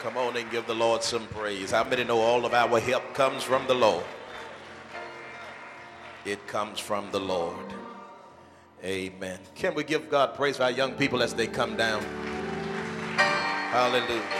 Come on and give the Lord some praise. How many know all of our help comes from the Lord? It comes from the Lord. Amen. Can we give God praise for our young people as they come down? Hallelujah.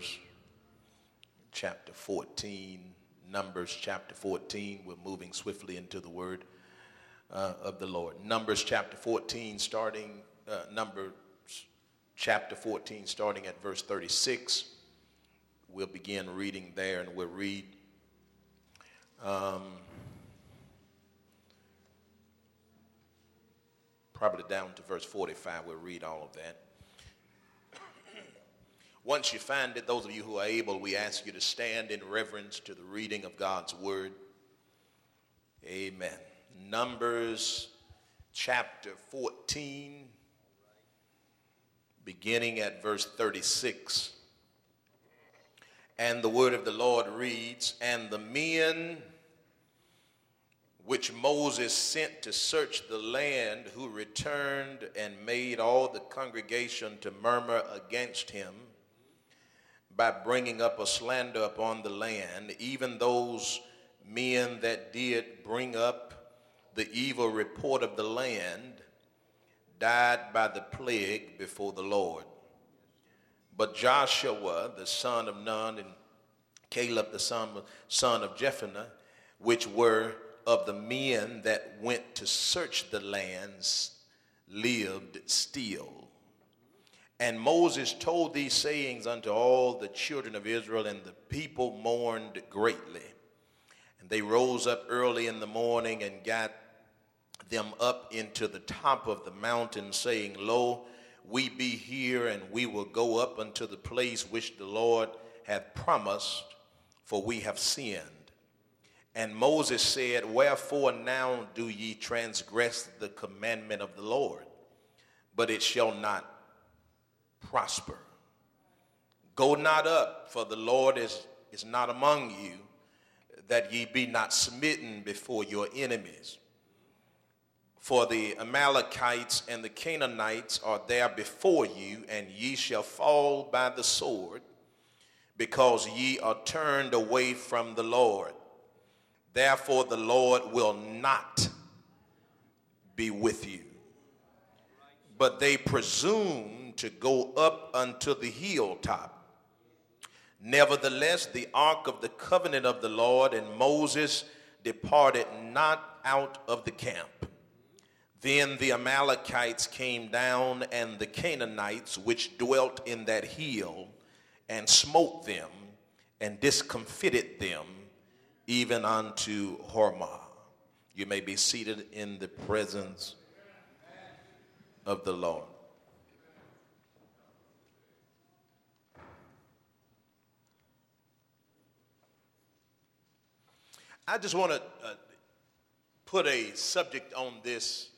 Numbers chapter 14. Numbers chapter 14. We're moving swiftly into the word uh, of the Lord. Numbers chapter 14, starting, uh, Numbers chapter 14, starting at verse 36. We'll begin reading there and we'll read. Um, probably down to verse 45. We'll read all of that. Once you find it, those of you who are able, we ask you to stand in reverence to the reading of God's word. Amen. Numbers chapter 14, beginning at verse 36. And the word of the Lord reads, And the men which Moses sent to search the land, who returned and made all the congregation to murmur against him by bringing up a slander upon the land, even those men that did bring up the evil report of the land died by the plague before the Lord. But Joshua, the son of Nun, and Caleb, the son of, Jephunneh, which were of the men that went to search the lands lived still. And Moses told these sayings unto all the children of Israel, and the people mourned greatly. And they rose up early in the morning and got them up into the top of the mountain, saying, Lo, we be here, and we will go up unto the place which the Lord hath promised, for we have sinned. And Moses said, Wherefore now do ye transgress the commandment of the Lord? But it shall not prosper. Go not up, for the Lord is, is not among you, that ye be not smitten before your enemies. For the Amalekites and the Canaanites are there before you, and ye shall fall by the sword, because ye are turned away from the Lord Therefore, the Lord will not be with you. But they presume to go up unto the hilltop. Nevertheless, the ark of the covenant of the Lord and Moses departed not out of the camp. Then the Amalekites came down, and the Canaanites which dwelt in that hill, and smote them, and discomfited them even unto Hormah. You may be seated in the presence of the Lord. I just want to uh, put a subject on this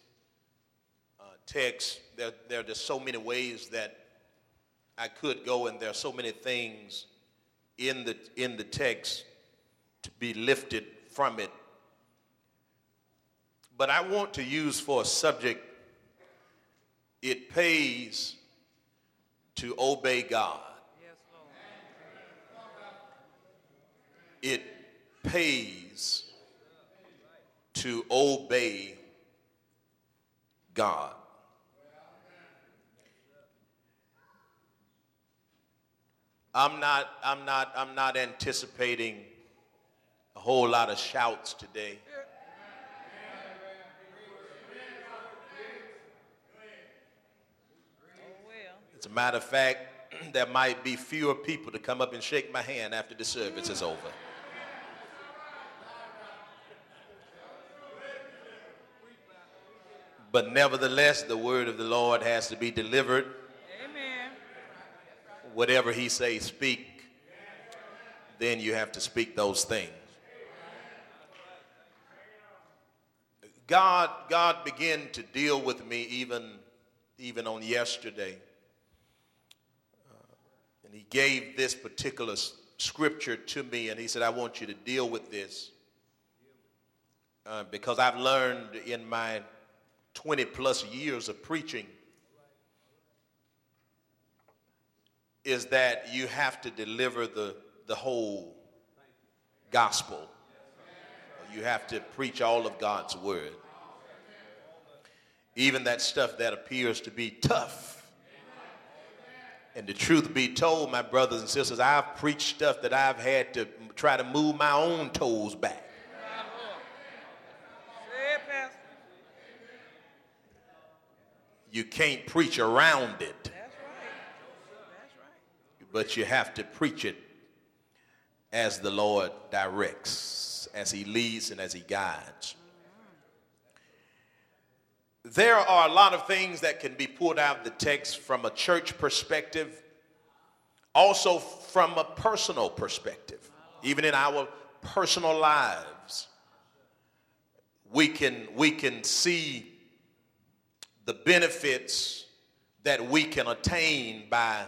uh, text. There, there are just so many ways that I could go, and there are so many things in the, in the text to be lifted from it. But I want to use for a subject, it pays to obey God. It pays to obey God. I'm not, I'm not, I'm not anticipating a whole lot of shouts today. As a matter of fact, there might be fewer people to come up and shake my hand after the service is over. But nevertheless, the word of the Lord has to be delivered Amen. whatever he says speak, then you have to speak those things. God, God began to deal with me even, even on yesterday. Uh, and he gave this particular scripture to me, and he said, I want you to deal with this. Uh, because I've learned in my 20 plus years of preaching is that you have to deliver the, the whole gospel. You have to preach all of God's word. Even that stuff that appears to be tough. And the truth be told, my brothers and sisters, I've preached stuff that I've had to try to move my own toes back. You can't preach around it but you have to preach it as the Lord directs, as He leads and as He guides. There are a lot of things that can be pulled out of the text from a church perspective, also from a personal perspective, even in our personal lives. We can, we can see the benefits that we can attain by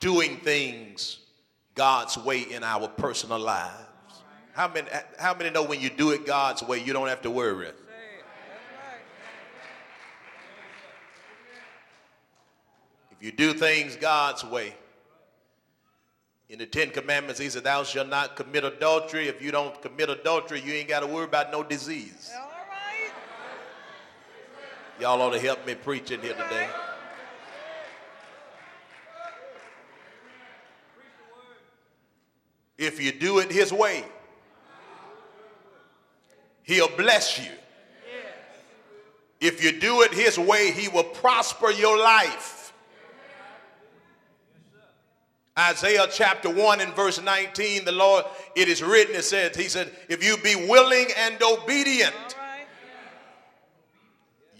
doing things God's way in our personal lives. How many, how many know when you do it God's way, you don't have to worry? If you do things God's way, in the Ten Commandments, he said, Thou shalt not commit adultery. If you don't commit adultery, you ain't got to worry about no disease. Y'all ought to help me preach in here today. If you do it his way, he'll bless you. If you do it his way, he will prosper your life. Isaiah chapter 1 and verse 19, the Lord, it is written, it says, He said, if you be willing and obedient,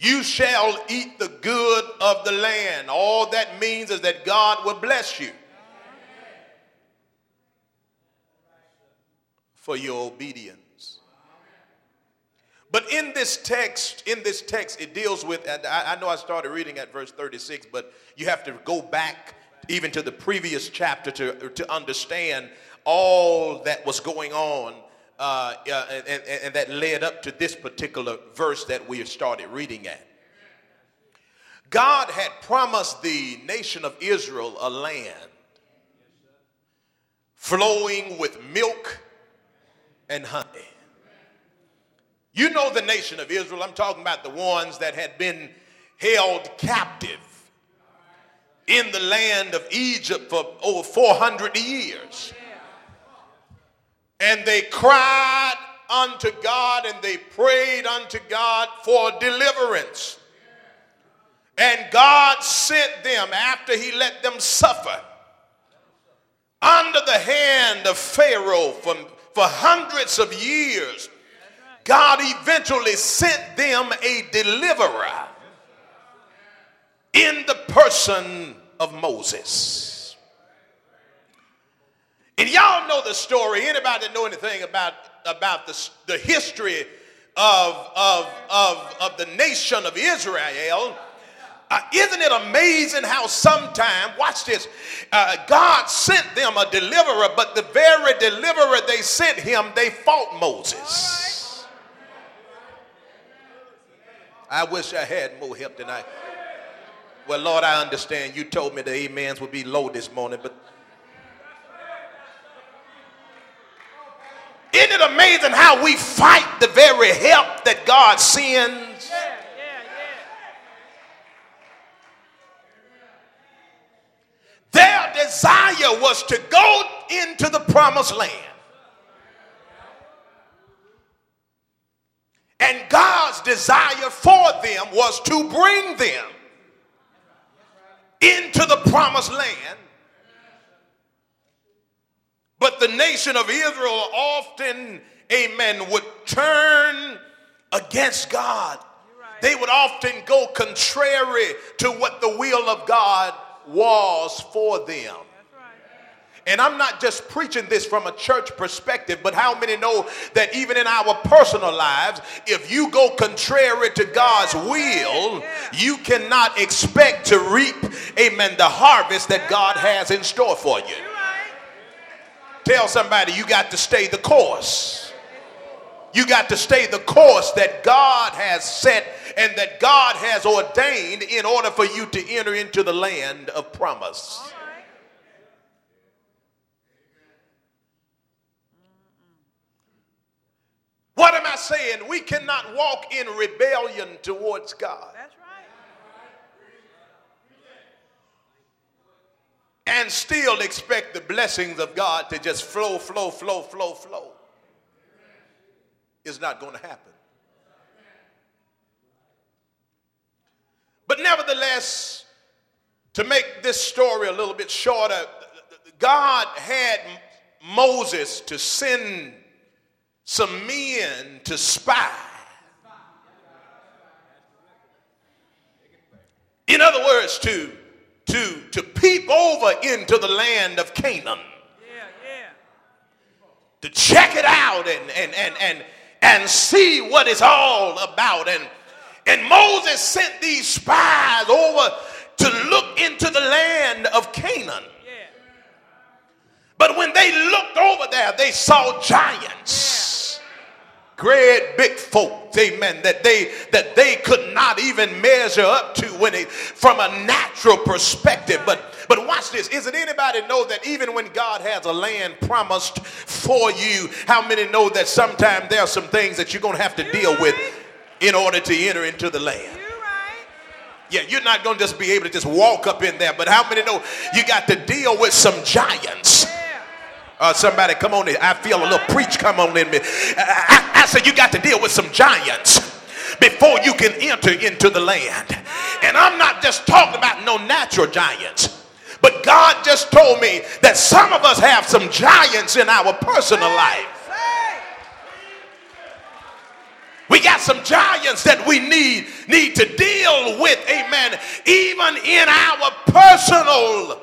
you shall eat the good of the land. All that means is that God will bless you. for your obedience. But in this text, in this text, it deals with, and I, I, know I started reading at verse 36, but you have to go back even to the previous chapter to, to understand all that was going on uh, and, and, and that led up to this particular verse that we have started reading at. God had promised the nation of Israel a land flowing with milk and honey. You know the nation of Israel. I'm talking about the ones that had been held captive in the land of Egypt for over 400 years. And they cried unto God and they prayed unto God for deliverance. And God sent them after he let them suffer under the hand of Pharaoh from for hundreds of years, God eventually sent them a deliverer in the person of Moses. And y'all know the story. Anybody know anything about, about the, the history of, of, of, of the nation of Israel? Uh, isn't it amazing how sometime, watch this, uh, God sent them a deliverer, but the very deliverer they sent him, they fought Moses. I wish I had more help tonight. Well, Lord, I understand you told me the amens would be low this morning, but isn't it amazing how we fight the very help that God sends? Their desire was to go into the promised land. And God's desire for them was to bring them into the promised land. But the nation of Israel often, amen, would turn against God. They would often go contrary to what the will of God was for them. And I'm not just preaching this from a church perspective, but how many know that even in our personal lives, if you go contrary to God's will, you cannot expect to reap, amen, the harvest that God has in store for you. Tell somebody you got to stay the course. You got to stay the course that God has set and that God has ordained in order for you to enter into the land of promise. What am I saying? We cannot walk in rebellion towards God. That's right. And still expect the blessings of God to just flow, flow, flow, flow, flow. It's not going to happen. But nevertheless, to make this story a little bit shorter, God had Moses to send some men to spy. In other words, to, to, to peep over into the land of Canaan. Yeah, yeah. To check it out and, and, and, and, and see what it's all about. And, and Moses sent these spies over to look into the land of Canaan. Yeah. But when they looked over there, they saw giants. Great big folk, amen, that they that they could not even measure up to when it from a natural perspective. But but watch this. Is it anybody know that even when God has a land promised for you, how many know that sometimes there are some things that you're gonna have to deal with in order to enter into the land? Yeah, you're not going to just be able to just walk up in there, but how many know you got to deal with some giants? Uh, somebody come on in. I feel a little preach come on in me. I, I, I said you got to deal with some giants before you can enter into the land. And I'm not just talking about no natural giants. But God just told me that some of us have some giants in our personal life. We got some giants that we need need to deal with, amen, even in our personal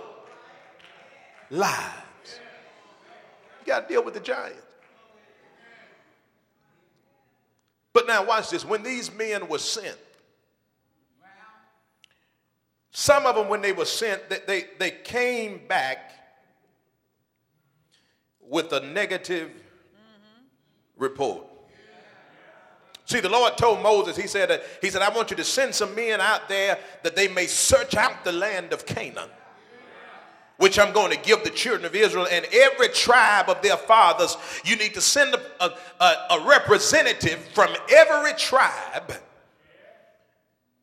lives You got to deal with the giants. But now, watch this. When these men were sent, some of them, when they were sent, they, they, they came back with a negative mm-hmm. report. See, the Lord told Moses, He said, He said, I want you to send some men out there that they may search out the land of Canaan which I'm going to give the children of Israel and every tribe of their fathers. You need to send a, a, a representative from every tribe,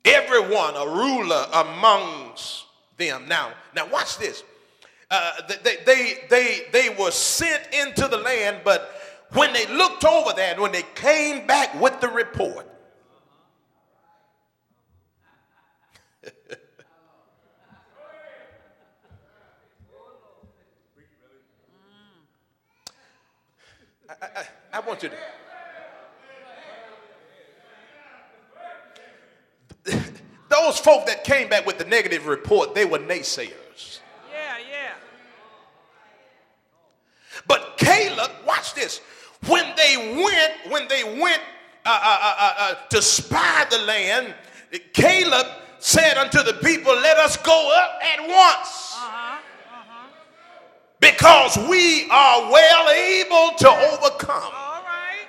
everyone, a ruler amongst them. Now, now watch this. Uh, they, they, they, they were sent into the land, but when they looked over there and when they came back with the report, I, I, I want you to. Those those folk that came back with the negative report, they were naysayers. Yeah, yeah. But Caleb, watch this. When they went, when they went uh, uh, uh, uh, uh to spy the land, Caleb said unto the people, Let us go up at once. Uh-huh, uh-huh. Because we are well able to overcome. Right.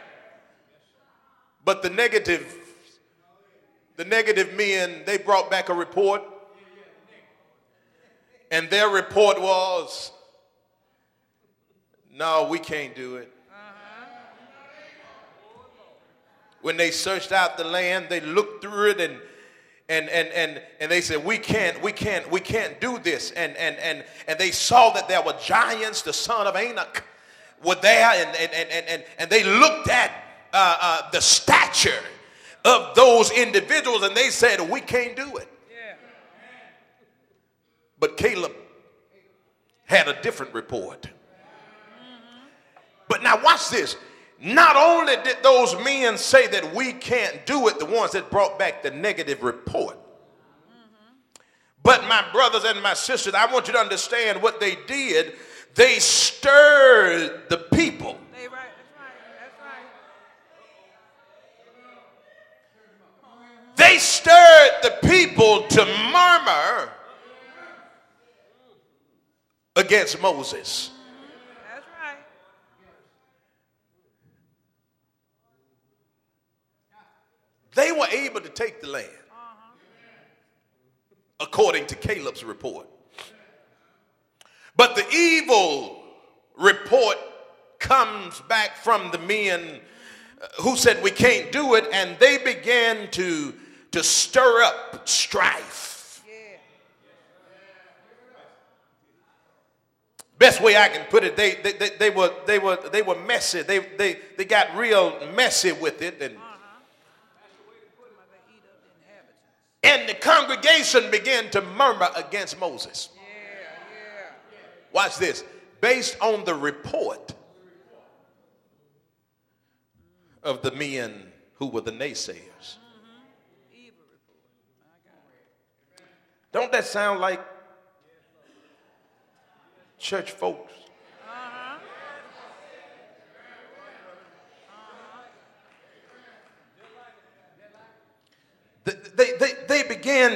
But the negative, the negative men, they brought back a report. And their report was, no, we can't do it. When they searched out the land, they looked through it and and and and and they said we can't we can't we can't do this and and and and they saw that there were giants the son of Anak were there and and and and, and they looked at uh, uh, the stature of those individuals and they said we can't do it yeah. but Caleb had a different report but now watch this. Not only did those men say that we can't do it, the ones that brought back the negative report. But my brothers and my sisters, I want you to understand what they did. They stirred the people. They right, that's right, that's right. They stirred the people to murmur against Moses. They were able to take the land, uh-huh. according to Caleb's report. But the evil report comes back from the men uh, who said we can't do it, and they began to, to stir up strife. Best way I can put it, they, they, they, they, were, they, were, they were messy. They, they, they got real messy with it. And And the congregation began to murmur against Moses. Watch this. Based on the report of the men who were the naysayers. Don't that sound like church folks they, they, they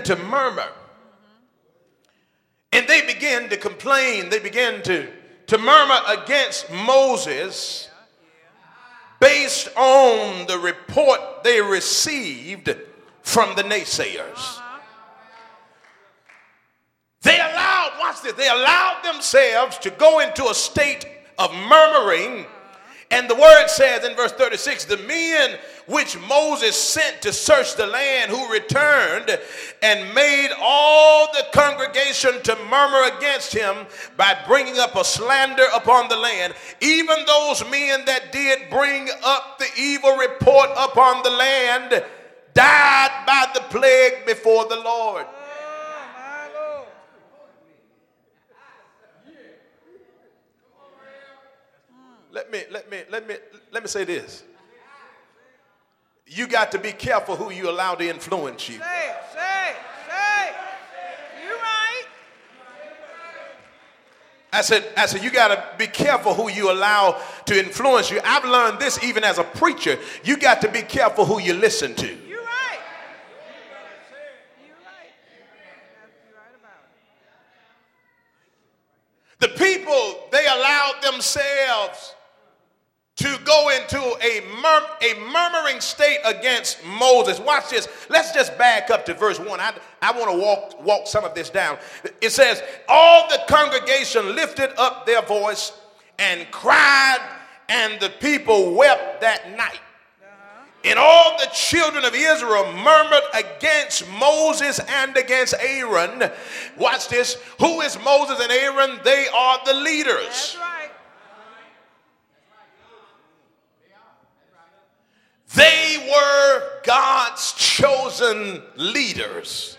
to murmur. And they began to complain. They began to, to murmur against Moses based on the report they received from the naysayers. They allowed, watch this, they allowed themselves to go into a state of murmuring and the word says in verse 36 the men which Moses sent to search the land who returned and made all the congregation to murmur against him by bringing up a slander upon the land. Even those men that did bring up the evil report upon the land died by the plague before the Lord. Let me let me let me let me say this. You got to be careful who you allow to influence you. Say, say, say. You right. I said, I said, you got to be careful who you allow to influence you. I've learned this even as a preacher. You got to be careful who you listen to. You right. You right The people, they allowed themselves to go into a, mur- a murmuring state against Moses. Watch this. Let's just back up to verse 1. I, I want to walk, walk some of this down. It says, All the congregation lifted up their voice and cried, and the people wept that night. And all the children of Israel murmured against Moses and against Aaron. Watch this. Who is Moses and Aaron? They are the leaders. That's right. They were God's chosen leaders.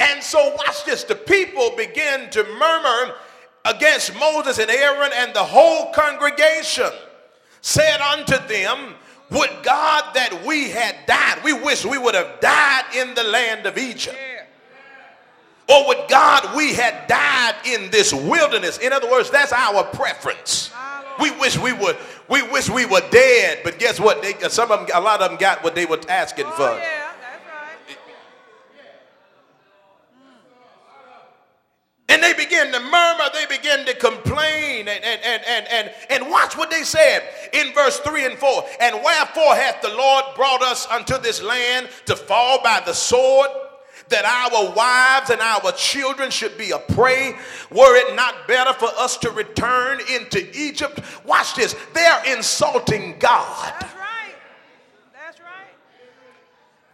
And so, watch this the people began to murmur against Moses and Aaron, and the whole congregation said unto them, Would God that we had died, we wish we would have died in the land of Egypt. Or would God we had died in this wilderness? In other words, that's our preference. We wish we would we wish we were dead, but guess what? They, uh, some of them, a lot of them got what they were asking Oh, for. yeah, that's right. Mm. And they began to murmur, they began to complain, and, and, and, and, and, and watch what they said in verse 3 and 4. And wherefore hath the Lord brought us unto this land to fall by the sword, that our wives and our children should be a prey? Were it not better for us to return into Egypt? Watch this, they're insulting God. That's right. That's right.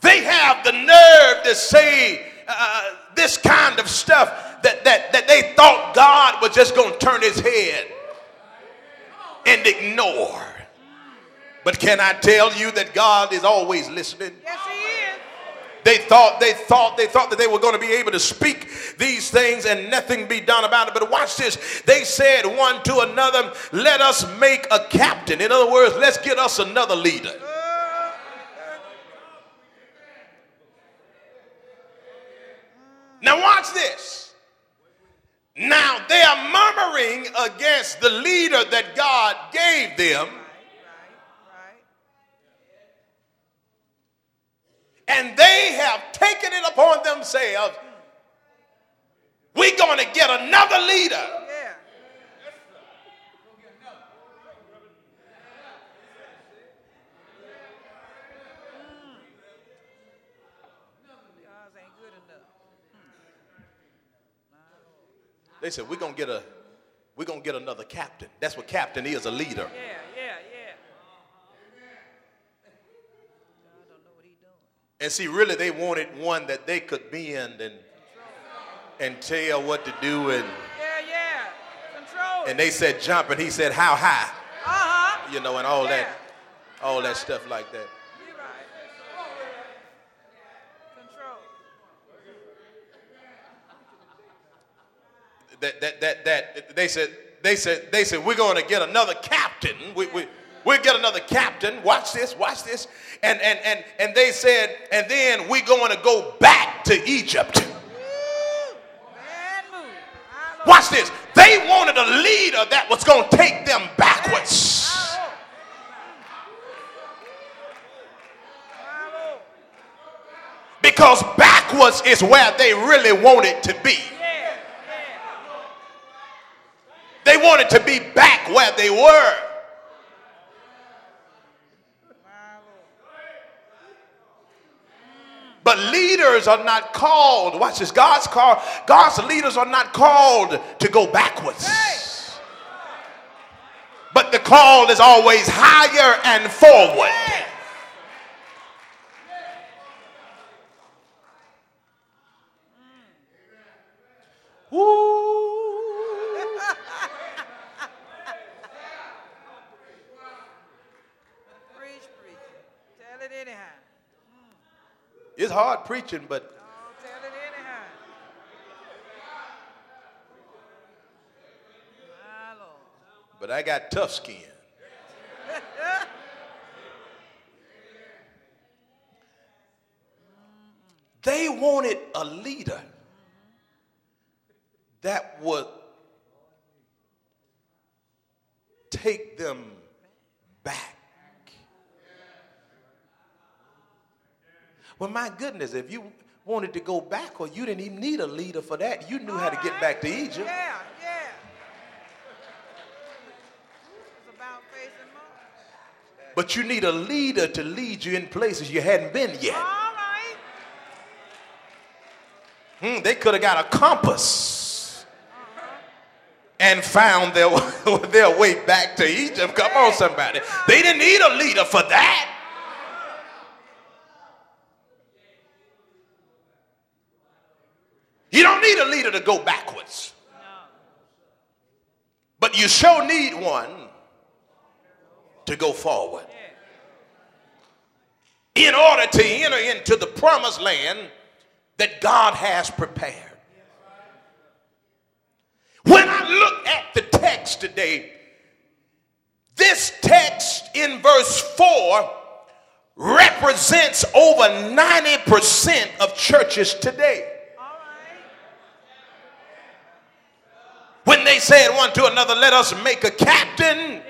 They have the nerve to say uh, this kind of stuff that, that, that they thought God was just going to turn his head and ignore. But can I tell you that God is always listening? Yes. They thought, they thought, they thought that they were going to be able to speak these things and nothing be done about it. But watch this. They said one to another, let us make a captain. In other words, let's get us another leader. Now, watch this. Now, they are murmuring against the leader that God gave them, and they have taken it upon themselves. We're going to get another leader. They said, We're going to get a. We're going to get another captain. That's what captain is, a leader. Yeah. God don't know what he doing. And see, really, they wanted one that they could bend and, and tell what to do. And, Yeah, yeah. Control. and they said jump, and he said, How high? uh-huh. You know, and all that, all that stuff like that. Right. That that that that they said they said they said we're going to get another captain. We we we'll get another captain. Watch this, watch this. And and and and they said, and then we're going to go back to Egypt. Woo! Bad move. My Lord. Watch this. They wanted a leader that was going to take them backwards. My Lord. My Lord. Because backwards is where they really wanted to be. They wanted to be back where they were. My Lord. But leaders are not called, watch this, God's call, God's leaders are not called to go backwards. But the call is always higher and forward. Woo. Preach, preach. Tell it anyhow. It's hard preaching, but but I got tough skin. They wanted a leader that would take them back. Well, my goodness, if you wanted to go backward, you didn't even need a leader for that. You knew how to get back to Egypt. Yeah, yeah. It's about facing. But you need a leader to lead you in places you hadn't been yet. All right. Hmm, they could have got a compass and found their, their way back to Egypt. Come on, somebody. They didn't need a leader for that. You don't need a leader to go backwards. But you sure need one to go forward. In order to enter into the promised land that God has prepared. When I look at the text today, this text in verse 4 represents over 90% of churches today. All right. When they said one to another, let us make a captain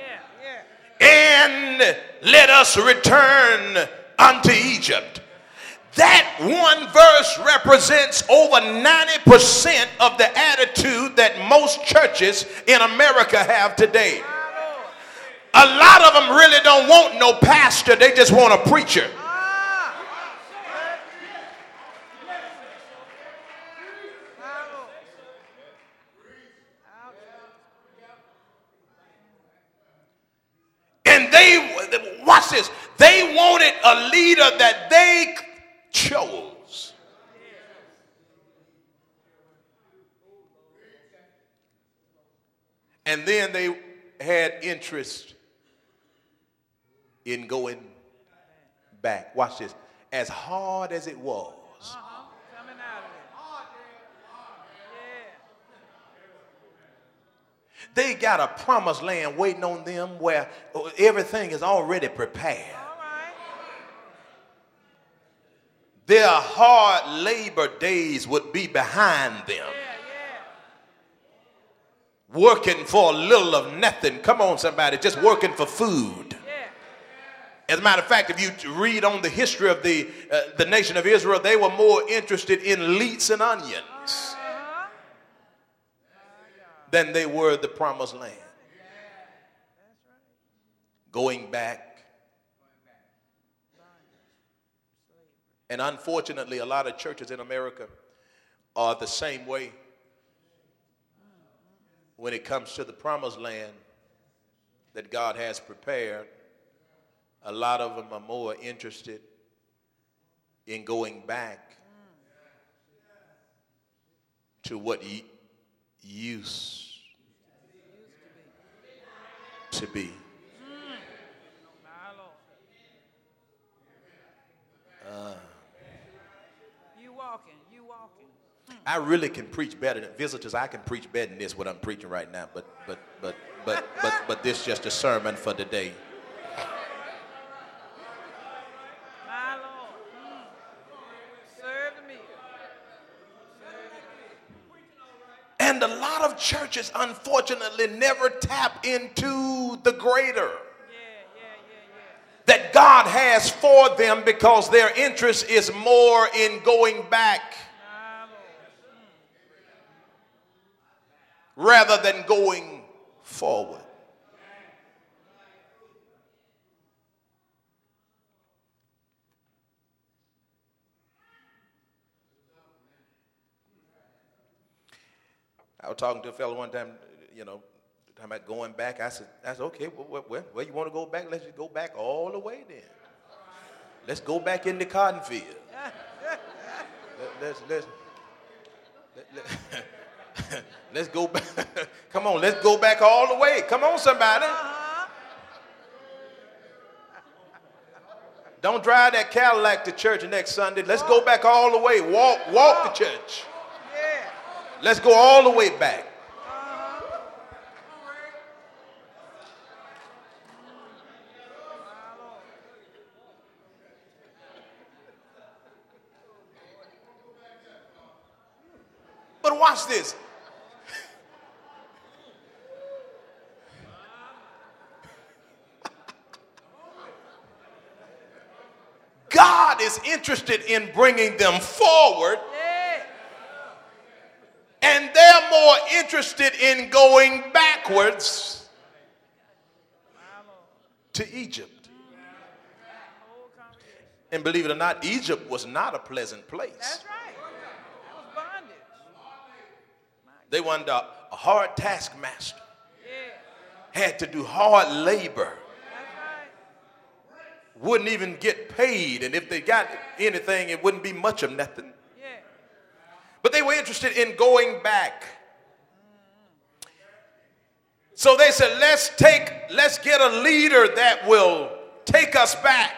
and let us return unto Egypt. That one verse represents over 90% of the attitude that most churches in America have today. A lot of them really don't want no pastor, they just want a preacher. And they, watch this, they wanted a leader that they chose. And then they had interest in going back. Watch this. As hard as it was, Uh-huh. Coming out of it. Yeah. They got a promised land waiting on them where everything is already prepared. Their hard labor days would be behind them. Working for a little of nothing. Come on, somebody, just working for food. As a matter of fact, if you read on the history of the, uh, the nation of Israel, they were more interested in leeks and onions. Than they were the promised land. Going back. And unfortunately, a lot of churches in America are the same way when it comes to the promised land that God has prepared. A lot of them are more interested in going back to what used to be. Lord. You walking, you walking. Hmm. I really can preach better than visitors. I can preach better than this what I'm preaching right now. But but but but but but this is just a sermon for today. My Lord. Mm. Serve the meal. Serve the meal. And a lot of churches, unfortunately, never tap into the greater that God has for them because their interest is more in going back rather than going forward. I was talking to a fellow one time, you know, talking about going back. I said, I said, okay, well, where, where, you want to go back? Let's just go back all the way then. Let's go back in the cotton field. Let, let's, let's, let, let, let's go back. Come on, let's go back all the way. Come on, somebody. Don't drive that Cadillac to church next Sunday. Let's go back all the way. Walk, walk to church. Let's go all the way back. But watch this. God is interested in bringing them forward, Yeah. and they're more interested in going backwards to Egypt. And believe it or not, Egypt was not a pleasant place. That's right. That was bondage. They wanted a, a hard taskmaster, Yeah. had to do hard labor, right. wouldn't even get paid, and if they got anything, it wouldn't be much of nothing. Yeah. But they were interested in going back. So they said, let's take, let's get a leader that will take us back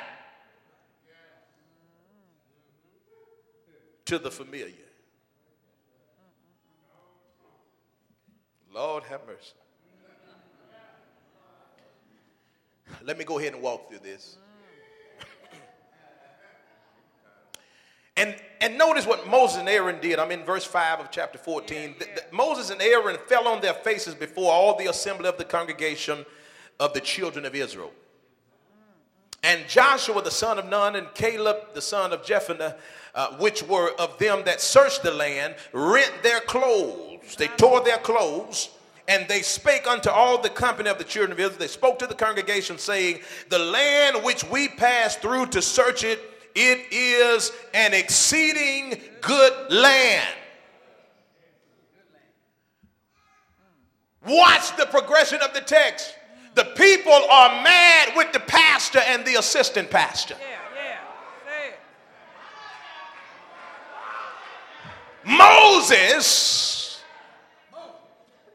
to the familiar. Lord have mercy. Let me go ahead and walk through this. And notice what Moses and Aaron did. I'm in verse 5 of chapter 14. The- the- Moses and Aaron fell on their faces before all the assembly of the congregation of the children of Israel. And Joshua the son of Nun and Caleb the son of Jephunneh, uh, which were of them that searched the land, rent their clothes. They tore their clothes. And they spake unto all the company of the children of Israel. They spoke to the congregation, saying, The land which we passed through to search it, it is an exceeding good land. Watch the progression of the text. The people are mad with the pastor and the assistant pastor. Yeah, yeah. Moses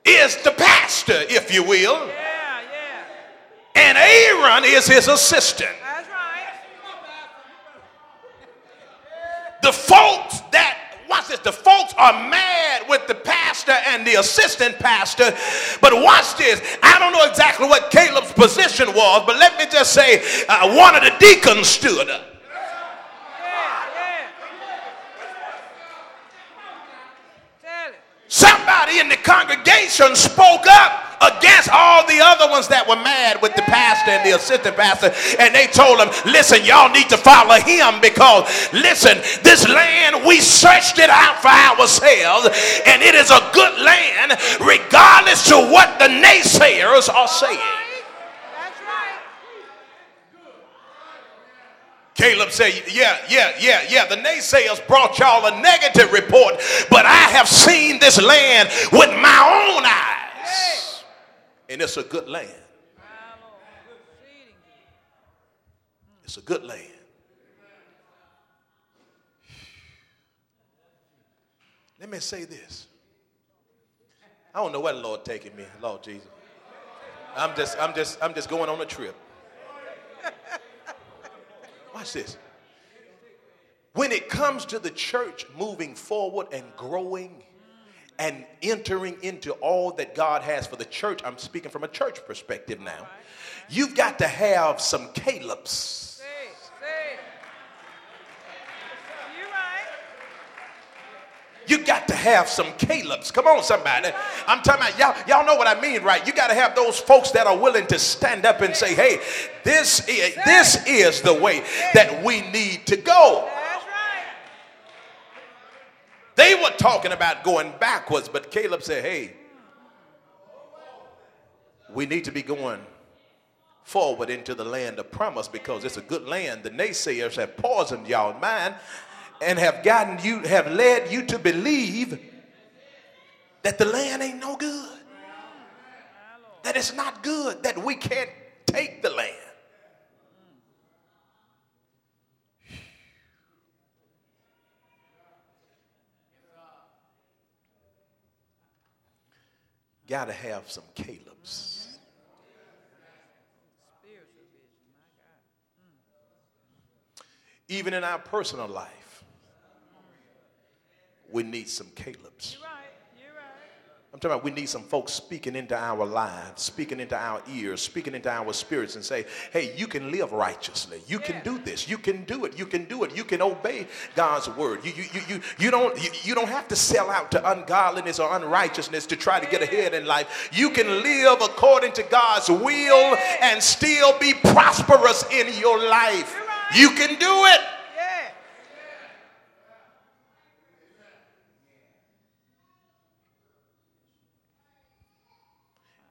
is the pastor, if you will, Yeah, yeah. and Aaron is his assistant. That's right. The folks that, watch this, the folks are mad with the pastor and the assistant pastor. But watch this, I don't know exactly what Caleb's position was, but let me just say uh, one of the deacons stood up. Yeah, yeah. Tell it. Somebody in the congregation spoke up against all the other ones that were mad with the pastor and the assistant pastor. And they told them, listen, y'all need to follow him because, listen, this land, we searched it out for ourselves and it is a good land regardless to what the naysayers are saying. That's right. Caleb said, Yeah, yeah, yeah, yeah. The naysayers brought y'all a negative report, but I have seen this land with my own eyes. And it's a good land. It's a good land. Let me say this. I don't know where the Lord taking me, Lord Jesus. I'm just, I'm just, I'm just going on a trip. Watch this. When it comes to the church moving forward and growing and entering into all that God has for the church, I'm speaking from a church perspective now. You've got to have some Caleb's. Say it. Say it. You right. You got to have some Caleb's. Come on, somebody. I'm talking about y'all. Y'all know what I mean, right? You got to have those folks that are willing to stand up and say, "Hey, this is this is the way that we need to go." They were talking about going backwards, but Caleb said, "Hey, we need to be going forward into the land of promise because it's a good land. The naysayers have poisoned y'all mind and have gotten you, have led you to believe that the land ain't no good, that it's not good, that we can't take the land." Got to have some Caleb's. Even in our personal life, we need some Caleb's. You right. You right. I'm talking about we need some folks speaking into our lives, speaking into our ears, speaking into our spirits and say, hey, you can live righteously. You can do this. You can do it. You can do it. You can obey God's word. You, you, you, you, you, don't, you, you don't have to sell out to ungodliness or unrighteousness to try to get ahead in life. You can live according to God's will and still be prosperous in your life. Right. You can do it. Yeah.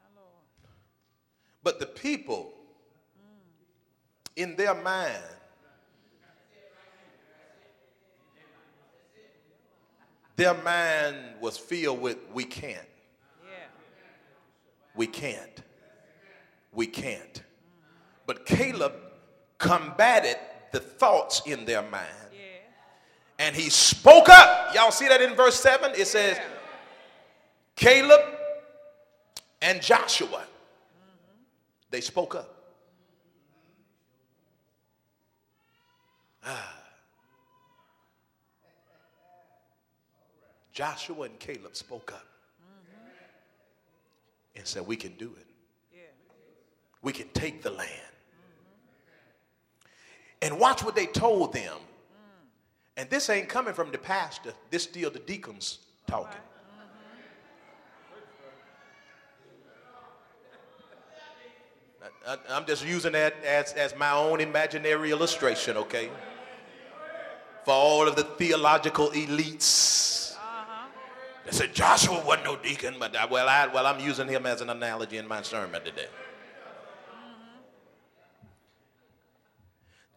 My Lord. But the people, in their mind, their mind was filled with, we can't, we can't, we can't. But Caleb combated the thoughts in their mind and he spoke up. Y'all see that in verse 7? It says, Caleb and Joshua, they spoke up. Ah. Joshua and Caleb spoke up mm-hmm. and said, We can do it. Yeah. We can take the land. Mm-hmm. And watch what they told them mm. And this ain't coming from the pastor, this still the deacons talking. I, am just using that as, as my own imaginary illustration, okay? For all of the theological elites. Uh-huh. They said Joshua wasn't no deacon, but I, well, I, well, I'm using him as an analogy in my sermon today.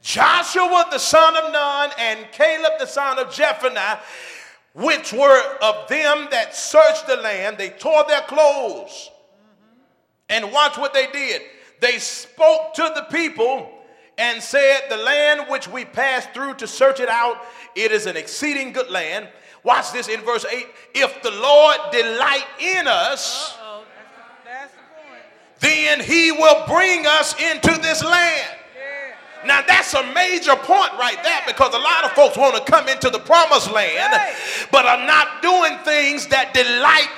Joshua the son of Nun and Caleb the son of Jephunneh, which were of them that searched the land, they tore their clothes. And watch what they did. They spoke to the people and said, The land which we passed through to search it out, it is an exceeding good land. Watch this in verse 8. If the Lord delight in us, that's, that's the then he will bring us into this land. Now that's a major point right there because a lot of folks want to come into the promised land but are not doing things that delight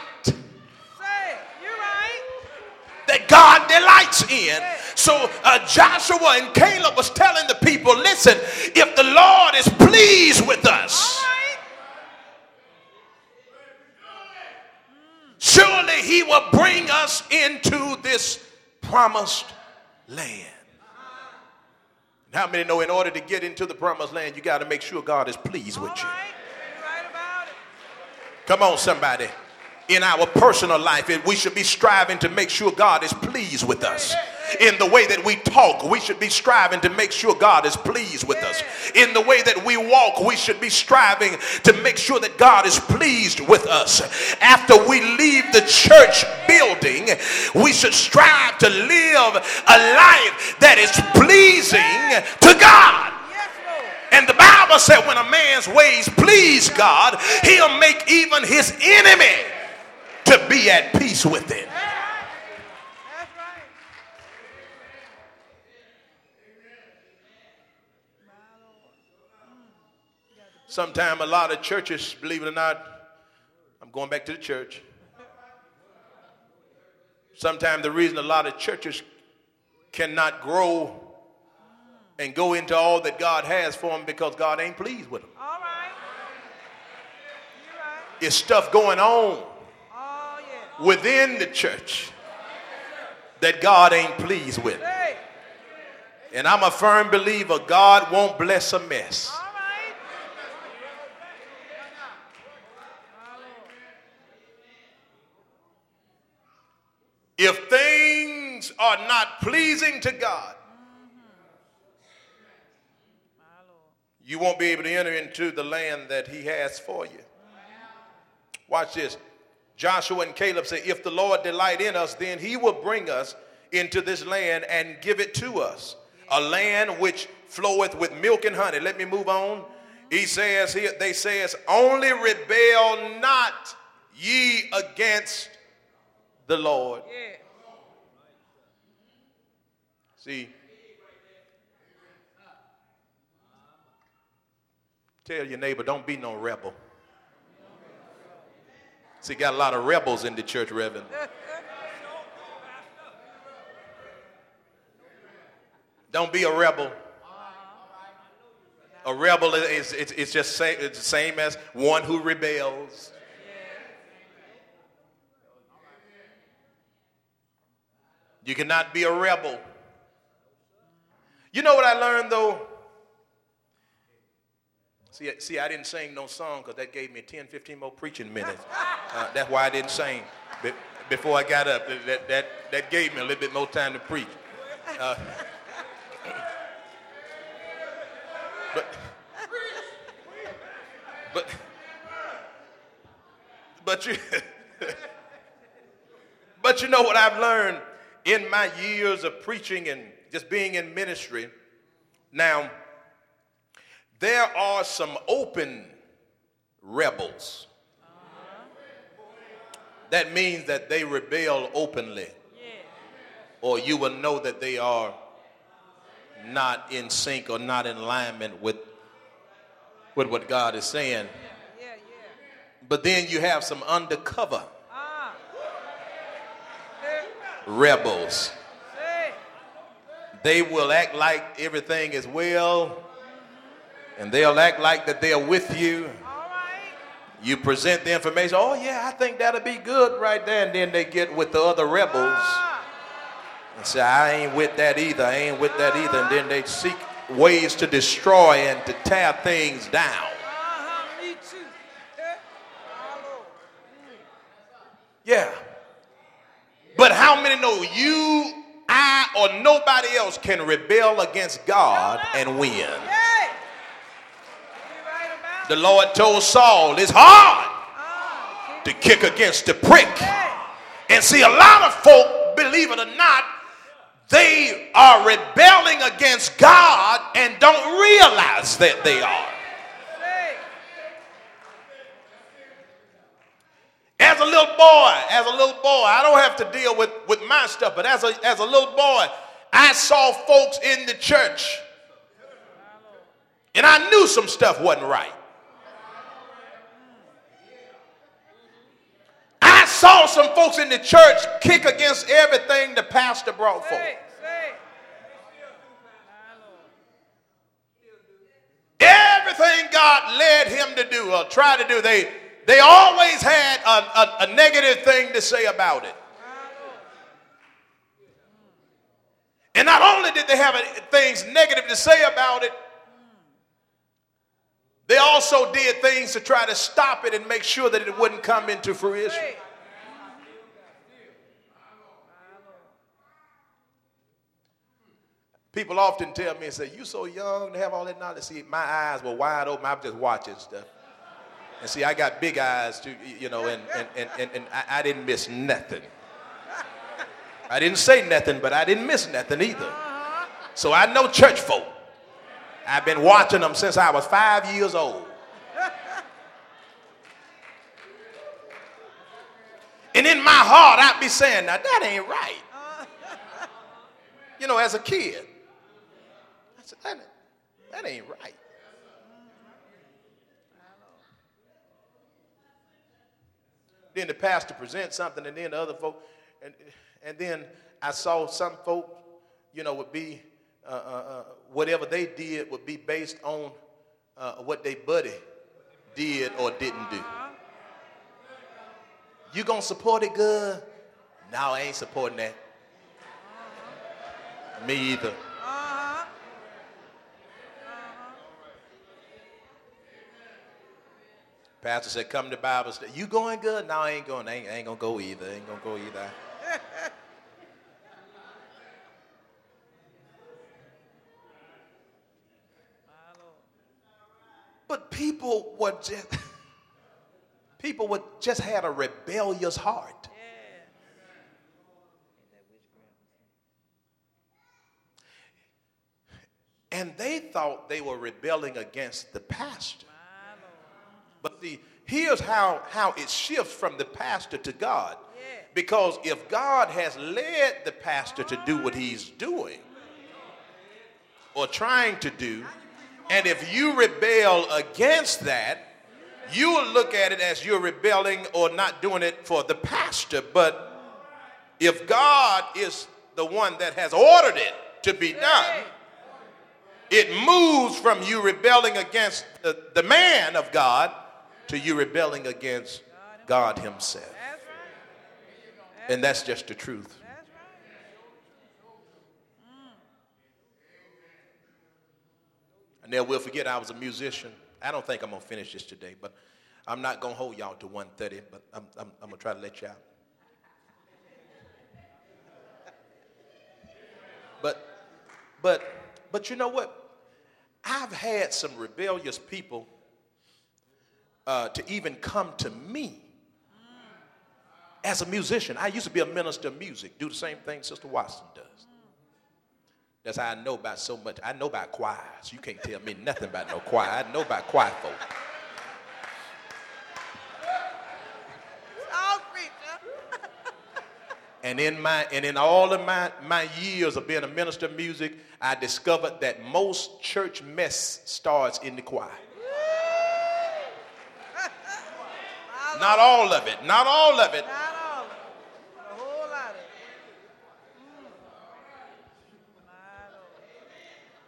that God delights in. So uh, Joshua and Caleb was telling the people, listen, if the Lord is pleased with us, surely he will bring us into this promised land. How many know in order to get into the promised land, you got to make sure God is pleased with you? Come on, somebody in our personal life, we should be striving to make sure God is pleased with us. In the way that we talk, we should be striving to make sure God is pleased with us. In the way that we walk, we should be striving to make sure that God is pleased with us. After we leave the church building, we should strive to live a life that is pleasing to God. And the Bible said when a man's ways please God, he'll make even his enemy to be at peace with it. Sometimes a lot of churches, believe it or not, I'm going back to the church. Sometimes the reason a lot of churches cannot grow and go into all that God has for them because God ain't pleased with them. All right. right. It's stuff going on within the church that God ain't pleased with. And I'm a firm believer God won't bless a mess. If things are not pleasing to God, you won't be able to enter into the land that He has for you. Watch this. Joshua and Caleb said, If the Lord delight in us, then he will bring us into this land and give it to us. A land which floweth with milk and honey. Let me move on. He says here, they says, only rebel not ye against the Lord. Yeah. See, tell your neighbor, don't be no rebel. See, got a lot of rebels in the church, Reverend. Don't be a rebel. A rebel is it's, it's just it's the same as one who rebels. You cannot be a rebel. You know what I learned though? See, see, I didn't sing no song because that gave me 10, 15 more preaching minutes. Uh, that's why I didn't sing Be- before I got up. That, that, that gave me a little bit more time to preach. Uh, but, but, but you, but you know what I've learned in my years of preaching and just being in ministry. Now, there are some open rebels. That means that they rebel openly. Or you will know that they are not in sync or not in alignment with, with what God is saying. But then you have some undercover ah. rebels. They will act like everything is well And they'll act like that they're with you. You present the information. Oh, yeah, I think that'll be good right there. And then they get with the other rebels Ah, and say, I ain't with that either. I ain't with that either. And then they seek ways to destroy and to tear things down. uh-huh, me too. My Lord. Yeah. But how many know you, I, or nobody else can rebel against God and win? Yay. You right about The Lord told Saul, it's hard to kick against the prick. And see, a lot of folk, believe it or not, they are rebelling against God and don't realize that they are. As a little boy, as a little boy, I don't have to deal with, with my stuff, but as a, as a little boy, I saw folks in the church and I knew some stuff wasn't right. I saw some folks in the church kick against everything the pastor brought forth. Say. Say. My Lord. Everything God led him to do or try to do, they, they always had a, a, a negative thing to say about it. And not only did they have things negative to say about it, they also did things to try to stop it and make sure that it wouldn't come into fruition. Say. People often tell me and say, You so young to have all that knowledge. See, my eyes were wide open. I'm just watching stuff. And see, I got big eyes too, you know, and, and, and, and, and I, I didn't miss nothing. I didn't say nothing, but I didn't miss nothing either. So I know church folk. I've been watching them since I was five years old. And in my heart, I'd be saying, now that ain't right. You know, as a kid. That, that ain't right. Then the pastor presents something, and then the other folk, and, and then I saw some folk, you know, would be, uh, uh, uh, whatever they did would be based on uh, what they buddy did or didn't do. You gonna support it good? No, I ain't supporting that. Me either. Pastor said, come to Bible study. You going good? No, I ain't going. I ain't, I ain't gonna go either. I ain't gonna go either. But people were just people were just had a rebellious heart. Yeah. Ain't that witchcraft? And they thought they were rebelling against the pastor. But see, here's how, how it shifts from the pastor to God. Yeah. Because if God has led the pastor to do what he's doing or trying to do, and if you rebel against that, you will look at it as you're rebelling or not doing it for the pastor. But if God is the one that has ordered it to be done, it moves from you rebelling against the, the man of God to you rebelling against God Himself. And that's just the truth. Then we'll forget I was a musician. I don't think I'm gonna finish this today, but I'm not gonna hold y'all to 1:30. But I'm, I'm, I'm gonna try to let you out. But, but, but you know what? I've had some rebellious people uh, to even come to me as a musician. I used to be a minister of music, do the same thing Sister Watson does. That's how I know about so much. I know about choirs. You can't tell me nothing about no choir. I know about choir folk. And in my and in all of my, my years of being a minister of music, I discovered that most church mess starts in the choir. Not all of it. Not all of it. Not all of it. A whole lot of it. Mm.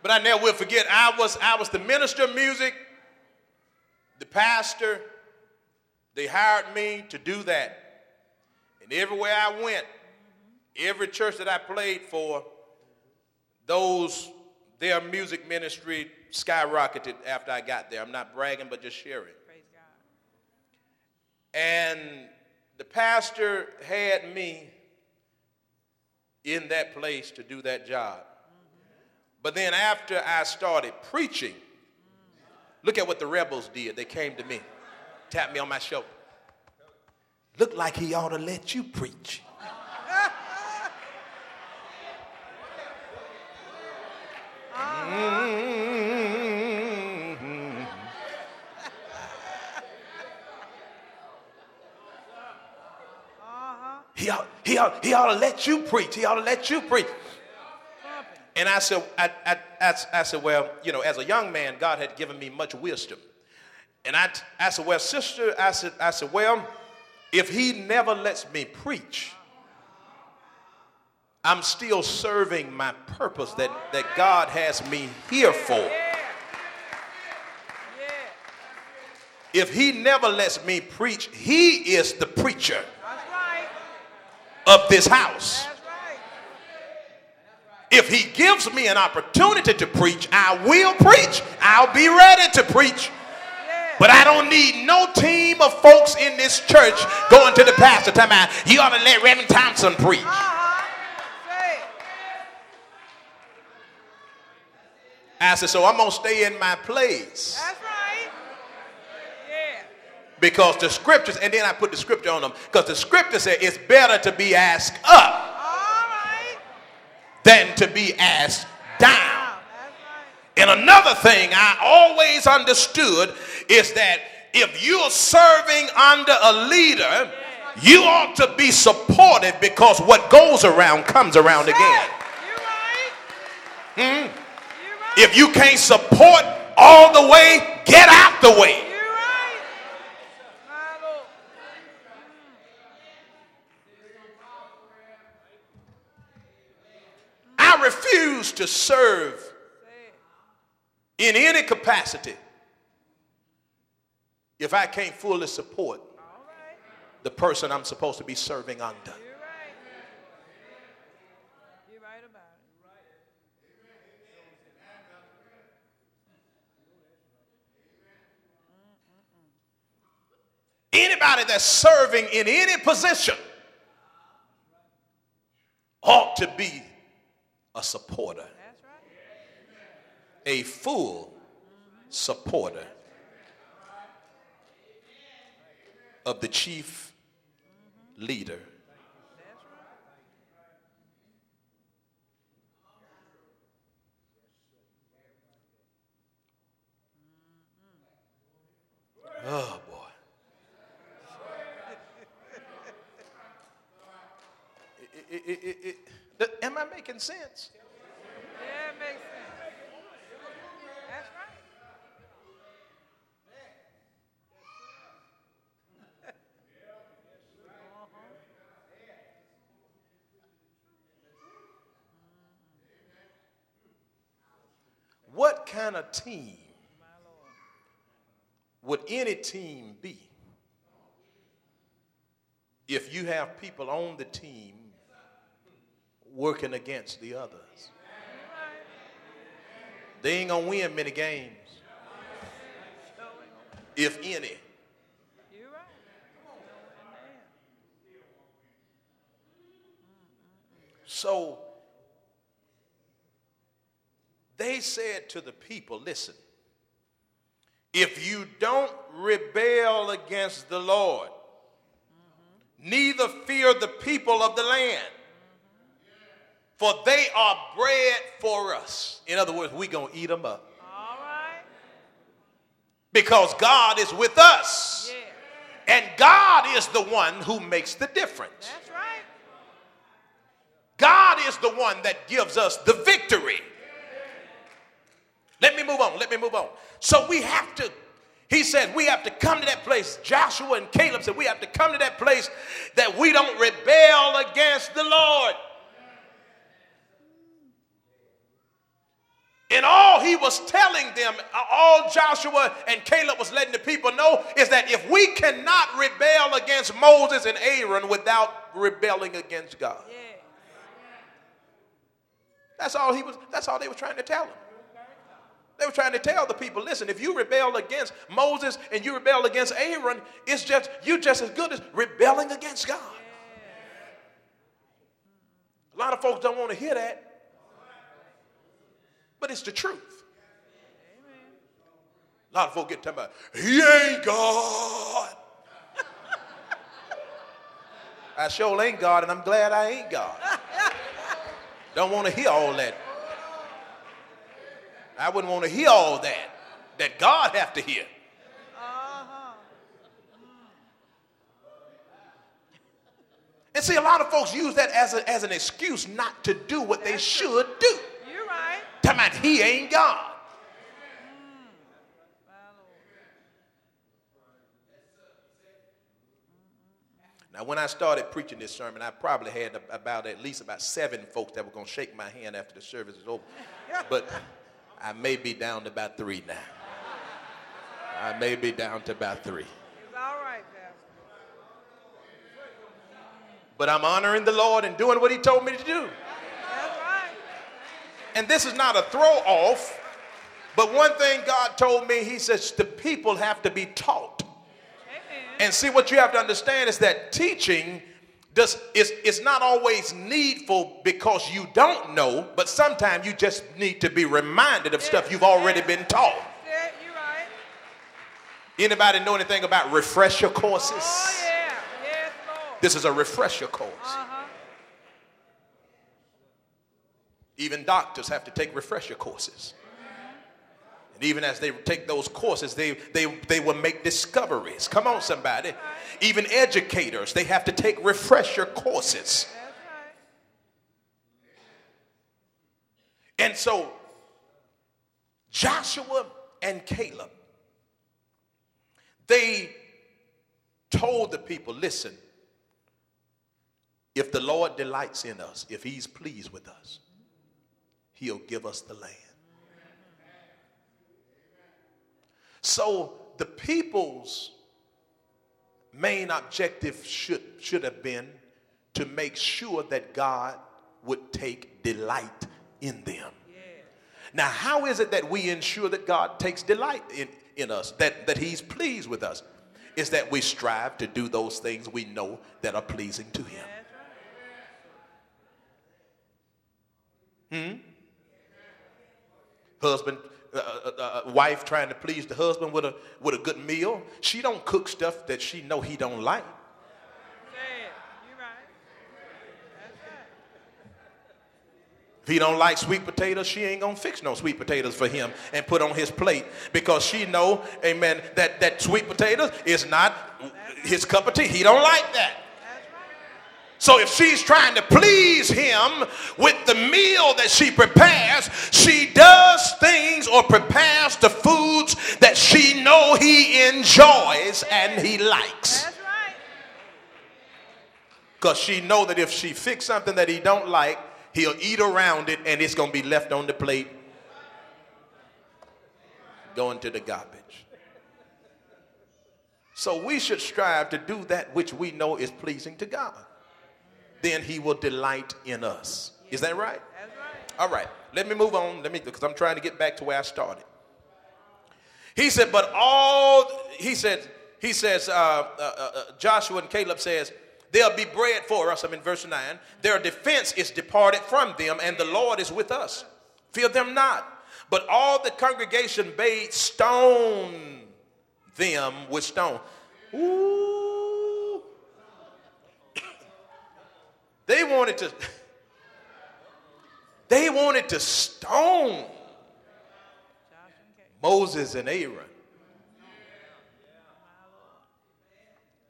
But I never will forget, I was, I was the minister of music, the pastor. They hired me to do that. And everywhere I went, every church that I played for, those, their music ministry skyrocketed after I got there. I'm not bragging, but just sharing. And the pastor had me in that place to do that job. But then after I started preaching, look at what the rebels did. They came to me, tapped me on my shoulder. Look like he ought to let you preach. Uh-huh. He ought, he, ought, he ought to let you preach. He ought to let you preach. And I said, I, I, I, I said, well, you know, as a young man, God had given me much wisdom. And I, I said, well, sister, I said, I said, well, if he never lets me preach, I'm still serving my purpose that, that God has me here for. If he never lets me preach, he is the preacher. Of this house. If he gives me an opportunity to preach, I will preach. I'll be ready to preach. But I don't need no team of folks in this church going to the pastor talking about, you ought to let Reverend Thompson preach. I said, so I'm going to stay in my place That's right. Yeah. because the scriptures, and then I put the scripture on them, because the scripture said it's better to be asked up right. than to be asked down. Right. And another thing I always understood is that if you're serving under a leader, you ought to be supported because what goes around comes around again. Right. Hmm? If you can't support all the way, get out the way. You right. My Lord. I refuse to serve in any capacity if I can't fully support the person I'm supposed to be serving under. Anybody that's serving in any position ought to be a supporter, right. a full supporter of the chief leader. Oh boy. It- it- it- am I making sense? Yeah, it makes sense. That's right. Uh-huh. What kind of team would any team be if you have people on the team working against the others? They ain't gonna win many games, if any. So they said to the people, listen, if you don't rebel against the Lord, neither fear the people of the land, for they are bread for us. In other words, we're going to eat them up. All right. Because God is with us. Yeah. And God is the one who makes the difference. That's right. God is the one that gives us the victory. Let me move on. Let me move on. So we have to, he said, we have to come to that place. Joshua and Caleb said, we have to come to that place that we don't rebel against the Lord. And all he was telling them, uh, all Joshua and Caleb was letting the people know, is that if we cannot rebel against Moses and Aaron without rebelling against God. Yeah. That's all he was, that's all they were trying to tell them. They were trying to tell the people, listen, if you rebel against Moses and you rebel against Aaron, it's just you're just as good as rebelling against God. A lot of folks don't want to hear that. But it's the truth. A lot of folks get talking about, he ain't God. I sure ain't God, and I'm glad I ain't God. Don't want to hear all that. I wouldn't want to hear all that that God have to hear. Uh-huh. And see, a lot of folks use that as, a, as an excuse not to do what they should do. About he ain't God. Now, when I started preaching this sermon, I probably had about at least about seven folks that were going to shake my hand after the service is over. But I may be down to about three now. I may be down to about three. It's all right, Pastor. But I'm honoring the Lord and doing what He told me to do. And this is not a throw off, but one thing God told me, He says, the people have to be taught. Amen. And see, what you have to understand is that teaching does, is, is not always needful because you don't know, but sometimes you just need to be reminded of stuff you've already been taught. Yeah, you're right. Anybody know anything about refresher courses? Oh, yeah. Yes, Lord. This is a refresher course. Uh-huh. Even doctors have to take refresher courses. And even as they take those courses, they, they, they will make discoveries. Come on, somebody. Even educators, they have to take refresher courses. And so, Joshua and Caleb, they told the people, listen, if the Lord delights in us, if he's pleased with us, he'll give us the land. So the people's main objective should, should have been to make sure that God would take delight in them. Now, how is it that we ensure that God takes delight in, in us, that, that He's pleased with us? Is that we strive to do those things we know that are pleasing to Him. Hmm? Husband, uh, uh, uh, wife trying to please the husband with a, with a good meal. She don't cook stuff that she know he don't like. If he don't like sweet potatoes, she ain't gonna fix no sweet potatoes for him and put on his plate because she know, amen, that, that sweet potatoes is not his cup of tea. He don't like that. So if she's trying to please him with the meal that she prepares, she does things or prepares the foods that she know he enjoys and he likes. That's right. Because she know that if she fix something that he don't like, he'll eat around it and it's going to be left on the plate going to the garbage. So we should strive to do that which we know is pleasing to God. Then he will delight in us. Is that right? That's right. All right. Let me move on. Let me because I'm trying to get back to where I started. He said, but all he said, he says, uh, uh, uh, Joshua and Caleb says, there'll be bread for us. I'm in verse 9. Their defense is departed from them, and the Lord is with us. Fear them not. But all the congregation bade stone them with stone. Ooh. They wanted to, they wanted to stone. Moses and Aaron.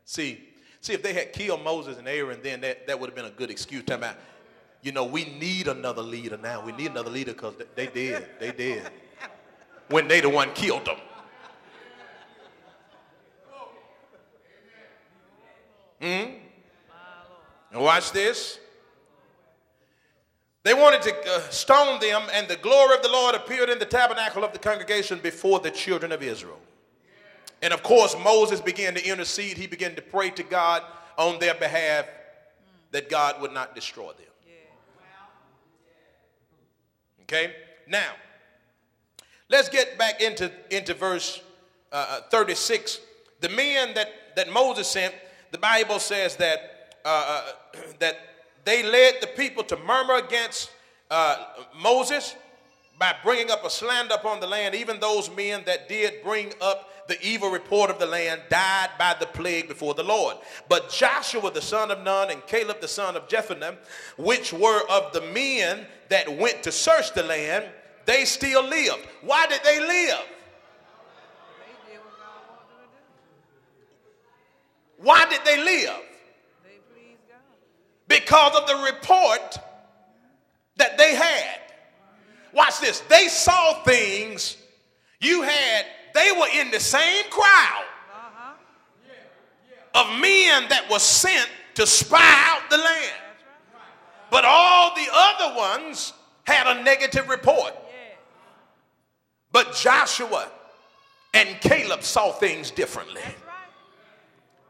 See, see, if they had killed Moses and Aaron, then that, that would have been a good excuse. Talking about, you know, we need another leader now. We need another leader because they, did. They did. When they the one killed them. Hmm? And watch this. They wanted to uh, stone them, and the glory of the Lord appeared in the tabernacle of the congregation before the children of Israel. And of course, Moses began to intercede. He began to pray to God on their behalf that God would not destroy them. Okay? Now, let's get back into, into verse uh, uh 36. The men that, that Moses sent, the Bible says that, uh, uh that they led the people to murmur against uh, Moses by bringing up a slander upon the land. Even those men that did bring up the evil report of the land died by the plague before the Lord. But Joshua the son of Nun and Caleb the son of Jephunneh, which were of the men that went to search the land, they still lived. Why did they live? Why did they live? Because of the report that they had. Watch this. They saw things you had they were in the same crowd of men that were sent to spy out the land. But all the other ones had a negative report. But Joshua and Caleb saw things differently.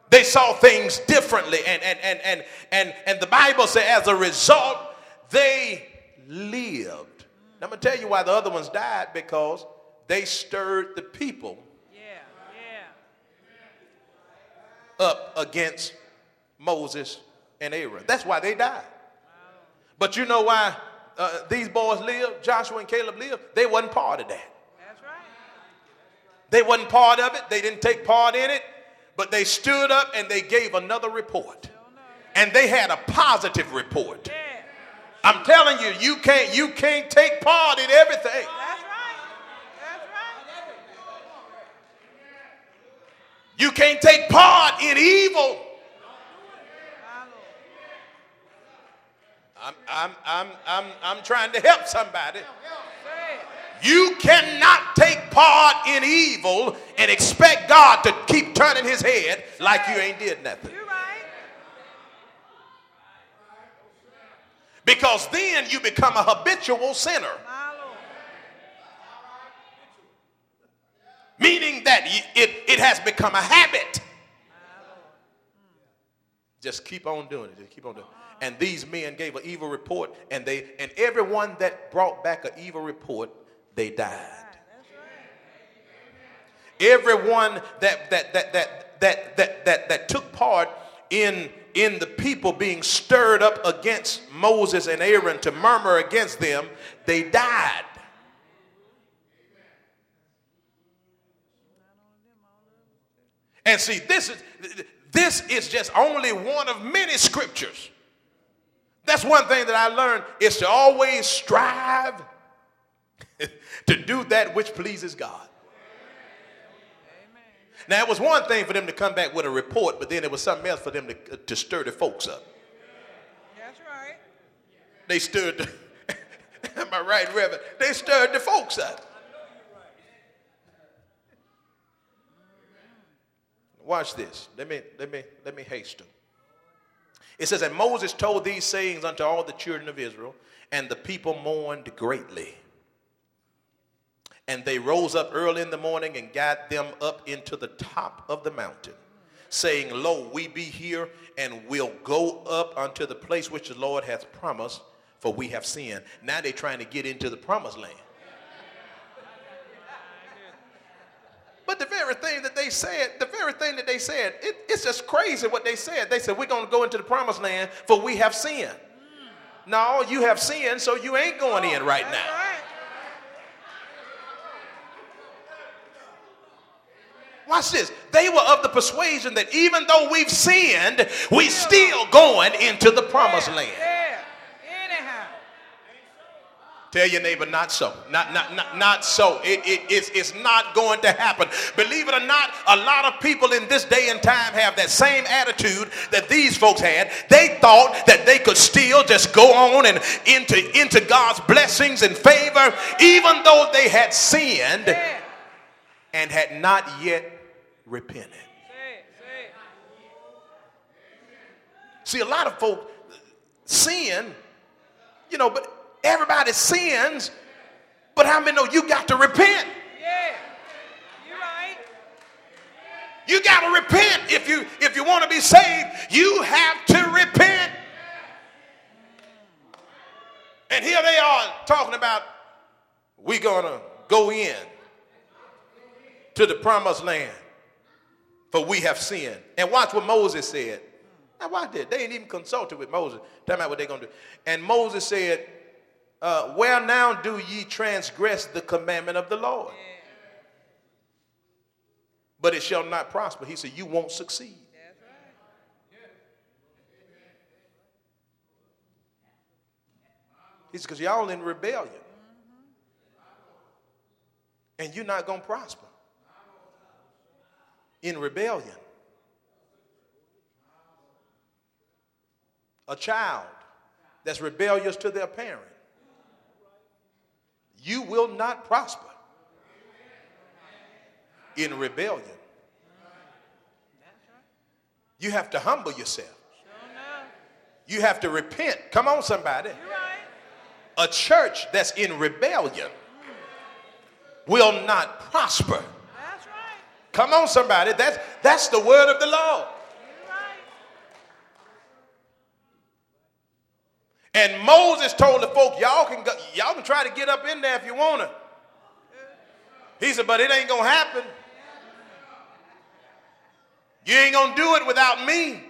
They saw things differently. And, and, and, and, and, and the Bible says, as a result, they lived. Now, I'm going to tell you why the other ones died because they stirred the people yeah, yeah. up against Moses and Aaron. That's why they died. But you know why uh, these boys lived, Joshua and Caleb lived? They wasn't part of that. That's right. They wasn't part of it. They didn't take part in it. But they stood up and they gave another report. And they had a positive report. I'm telling you, you can't you can't take part in everything. You can't take part in evil. I'm, I'm, I'm, I'm, I'm trying to help somebody. You cannot take part in evil and expect God to keep turning his head like you ain't did nothing. Because then you become a habitual sinner. meaning that it, it has become a habit. Just keep on doing it. Just keep on doing it. And these men gave an evil report, and they and everyone that brought back an evil report, they died. Everyone that that that that that that that, that took part in in the people being stirred up against Moses and Aaron to murmur against them, they died. And see, this is this is just only one of many scriptures. That's one thing that I learned is to always strive to do that which pleases God. Now, it was one thing for them to come back with a report, but then it was something else for them to, to stir the folks up. That's right. They stirred, the, am I right, Reverend? They stirred the folks up. Watch this. Let me let me let me hasten. It says, And Moses told these sayings unto all the children of Israel, and the people mourned greatly. And they rose up early in the morning and got them up into the top of the mountain, saying, Lo, we be here, and we'll go up unto the place which the Lord hath promised, for we have sinned. Now they're trying to get into the promised land. But the very thing that they said, the very thing that they said, it, it's just crazy what they said. They said, We're going to go into the promised land for we have sinned. No, you have sinned, so you ain't going in right now. Right. Watch this. They were of the persuasion that even though we've sinned, we still going into the promised land. Tell your neighbor, not so. Not, not, not, not so. It, it, it's, it's not going to happen. Believe it or not, a lot of people in this day and time have that same attitude that these folks had. They thought that they could still just go on and into, into God's blessings and favor, even though they had sinned and had not yet repented. See, a lot of folk sin, you know, but Everybody sins, but how many know you got to repent? Yeah. You're right. You got to repent if you if you want to be saved. You have to repent. And here they are talking about we're gonna go in to the promised land, for we have sinned. And watch what Moses said. Now watch this. They ain't even consulted with Moses. Tell me what they're gonna do. And Moses said, uh, "Where now do ye transgress the commandment of the Lord?" but it shall not prosper. He said, You won't succeed. He said, Because y'all in rebellion. And you're not going to prosper. In rebellion. A child that's rebellious to their parent, you will not prosper in rebellion. You have to humble yourself. You have to repent. Come on, somebody. A church that's in rebellion will not prosper. Come on, somebody. That's, that's the word of the Lord. And Moses told the folk, y'all can go, y'all can try to get up in there if you want to. He said, but it ain't gonna happen. You ain't gonna do it without me,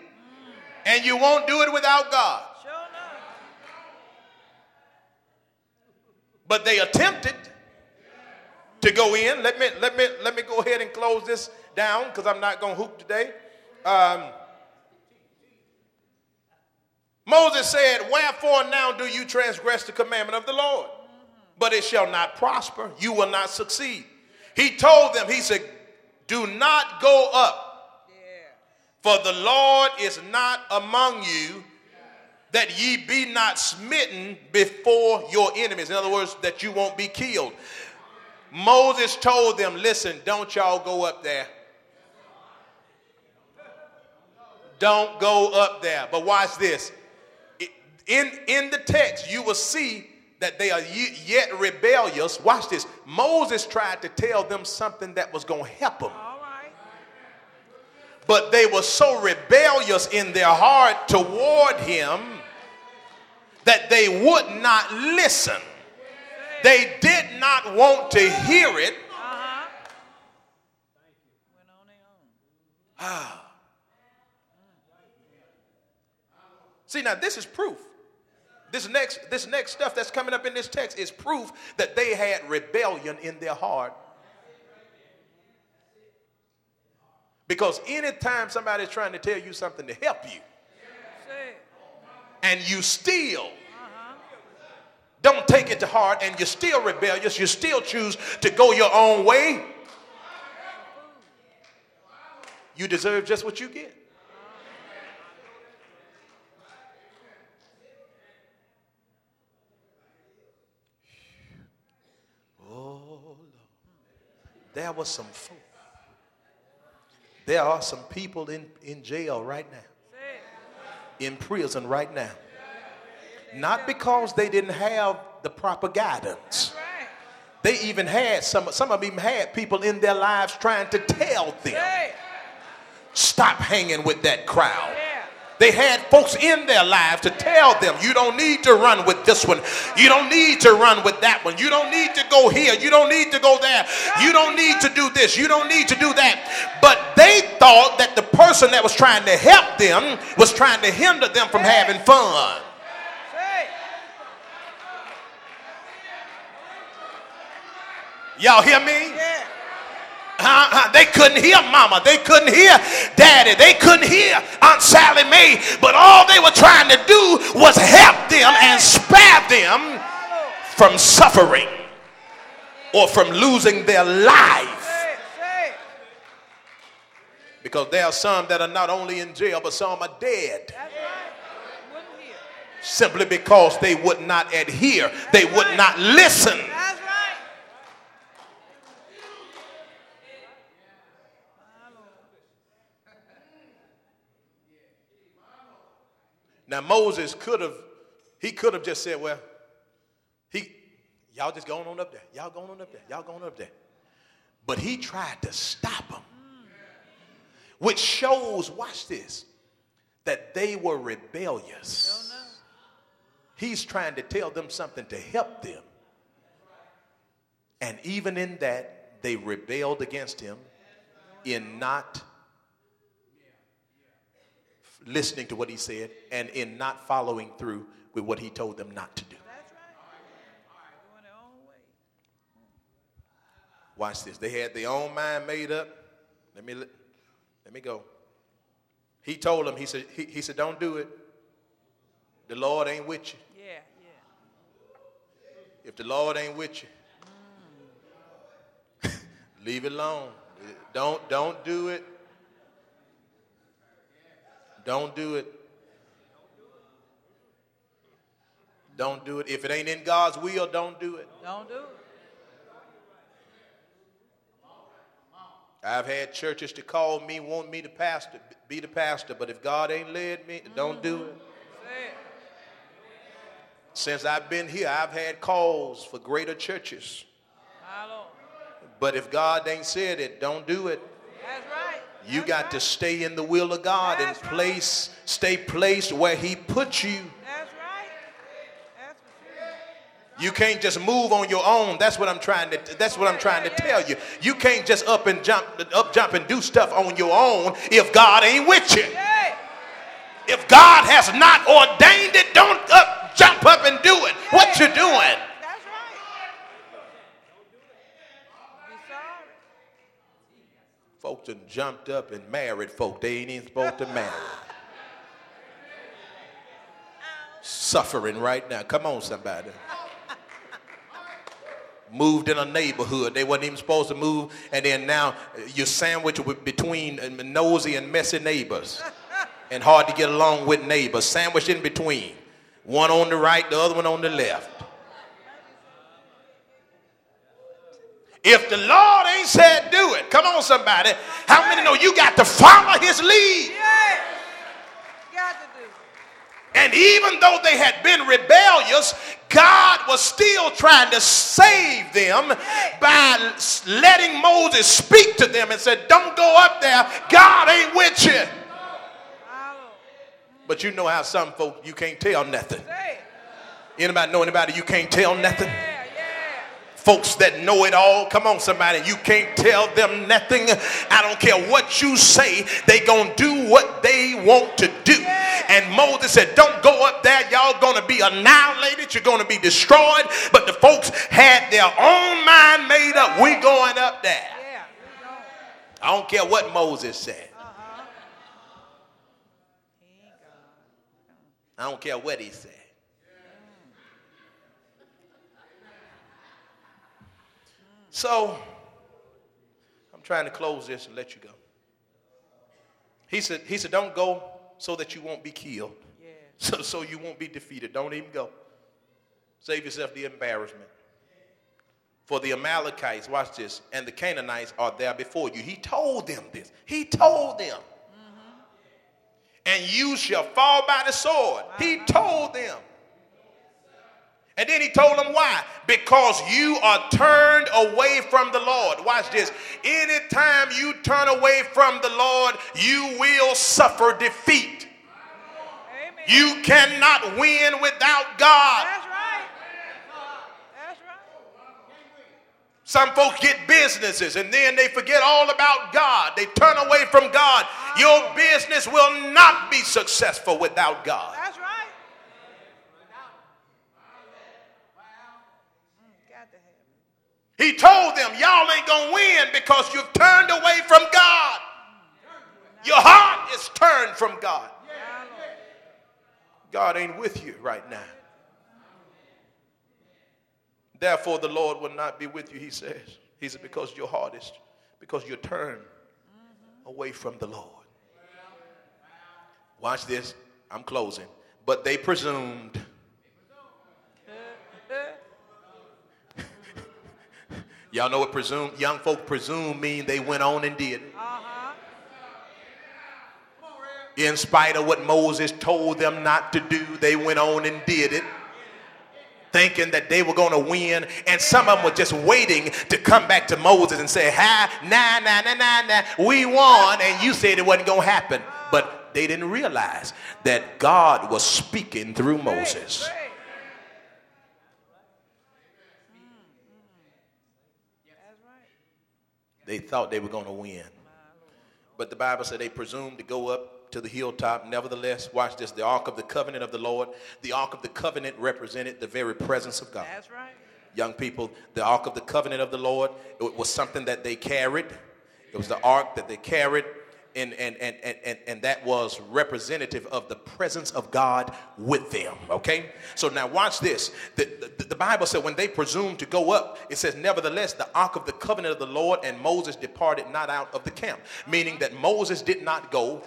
and you won't do it without God. Sure. But they attempted to go in. Let me let me let me go ahead and close this down because I'm not gonna hoop today. Um, Moses said, Wherefore now do you transgress the commandment of the Lord? But it shall not prosper. You will not succeed. He told them, He said, Do not go up, for the Lord is not among you, that ye be not smitten before your enemies. In other words, that you won't be killed. Moses told them, Listen, don't y'all go up there. Don't go up there. But watch this. In, in the text, you will see that they are yet rebellious. Watch this. Moses tried to tell them something that was going to help them. Right. But they were so rebellious in their heart toward him that they would not listen. They did not want to hear it. Uh-huh. Went on and on. See, now this is proof. This next, this next stuff that's coming up in this text is proof that they had rebellion in their heart. Because anytime somebody's trying to tell you something to help you, and you still don't take it to heart, and you're still rebellious, you still choose to go your own way, you deserve just what you get. Oh, Lord. There was some folk. There are some people in, in jail right now, in prison right now. Not because they didn't have the proper guidance. Right. They even had some, some of them even had people in their lives trying to tell them, stop hanging with that crowd. Yeah. They had folks in their lives to tell them, you don't need to run with this one. You don't need to run with that one. You don't need to go here. You don't need to go there. You don't need to do this. You don't need to do that. But they thought that the person that was trying to help them was trying to hinder them from having fun. Say it. Y'all hear me? Yeah. Uh-uh. They couldn't hear mama. They couldn't hear daddy. They couldn't hear Aunt Sally Mae. But all they were trying to do was help them and spare them from suffering or from losing their life. Say it. Say it. Because there are some that are not only in jail, but some are dead That's right. Wouldn't hear. simply because they would not adhere, they would not listen. That's right. Now Moses could have, he could have just said, well, he, Y'all just going on up there. Y'all going on up there. Y'all going up there. But he tried to stop them, which shows, watch this, that they were rebellious. He's trying to tell them something to help them. And even in that, they rebelled against him in not listening to what he said and in not following through with what he told them not to do. That's right. Doing their own way. Watch this. They had their own mind made up. Let me let, me go. He told them, he said, he, he said, don't do it. The Lord ain't with you. Yeah, yeah. If the Lord ain't with you, mm. leave it alone. Don't don't do it. Don't do it. Don't do it. If it ain't in God's will, don't do it. Don't do it. I've had churches to call me, want me to pastor, be the pastor, but if God ain't led me, don't do it. It. Since I've been here, I've had calls for greater churches. But if God ain't said it, don't do it. That's right. You That's got right. to stay in the will of God and right. place, stay placed where He put you. That's right. That's sure. You can't just move on your own. That's what I'm trying to. That's what I'm trying to tell you. You can't just up and jump, up jump and do stuff on your own if God ain't with you. If God has not ordained it, don't up, jump up and do it. What you doing? That's right. Be sorry. Folks done jumped up and married folk they ain't even supposed to marry. Suffering right now. Come on, somebody. Moved in a neighborhood they wasn't even supposed to move, and then now you're sandwiched between nosy and messy neighbors, and hard to get along with neighbors. Sandwiched in between, one on the right, the other one on the left. If the Lord ain't said do it, come on, somebody. How many know you got to follow his lead? Yeah. Got to do. And even though they had been rebellious, God was still trying to save them by letting Moses speak to them and said, Don't go up there. God ain't with you. But you know how some folk you can't tell nothing. Anybody know anybody you can't tell nothing? Folks that know it all, come on, somebody, you can't tell them nothing. I don't care what you say, they gonna do what they want to do. And Moses said, Don't go up there, y'all gonna be annihilated, you're gonna be destroyed. But the folks had their own mind made up. We going up there. Going. I don't care what Moses said. I don't care what he said. So, I'm trying to close this and let you go. He said, he said, don't go so that you won't be killed. Yeah. So, so you won't be defeated. Don't even go. Save yourself the embarrassment. For the Amalekites, watch this, and the Canaanites are there before you. He told them this. He told them. Mm-hmm. And you shall fall by the sword. He told them. And then he told them why? Because you are turned away from the Lord. Watch this. Anytime you turn away from the Lord, you will suffer defeat. Amen. You cannot win without God. That's right. That's right. Some folks get businesses and then they forget all about God. They turn away from God. Your business will not be successful without God. That's right. Mm, got to have it. He told them, Y'all ain't gonna win because you've turned away from God. Your heart is turned from God. God ain't with you right now. Therefore, the Lord will not be with you, he says. He said, because your heart is, because you're turned away from the Lord. Watch this. I'm closing. But they presumed. Y'all know what presume? Young folk presume mean they went on and did. Uh-huh. In spite of what Moses told them not to do, they went on and did it. thinking that they were going to win, and some of them were just waiting to come back to Moses and say, "Hi, nah, nah, nah, nah, nah, we won," and you said it wasn't going to happen, but they didn't realize that God was speaking through Moses. Pray. That's They thought they were going to win. But the Bible said they presumed to go up to the hilltop. Nevertheless, watch this the Ark of the Covenant of the Lord. The Ark of the Covenant represented the very presence of God. That's right. Young people, the Ark of the Covenant of the Lord, it was something that they carried. It was the Ark that they carried. And, and, and, and, and, that was representative of the presence of God with them. Okay? So now watch this. The, the, the Bible said when they presumed to go up, it says, Nevertheless, the ark of the covenant of the Lord and Moses departed not out of the camp. Meaning that Moses did not go,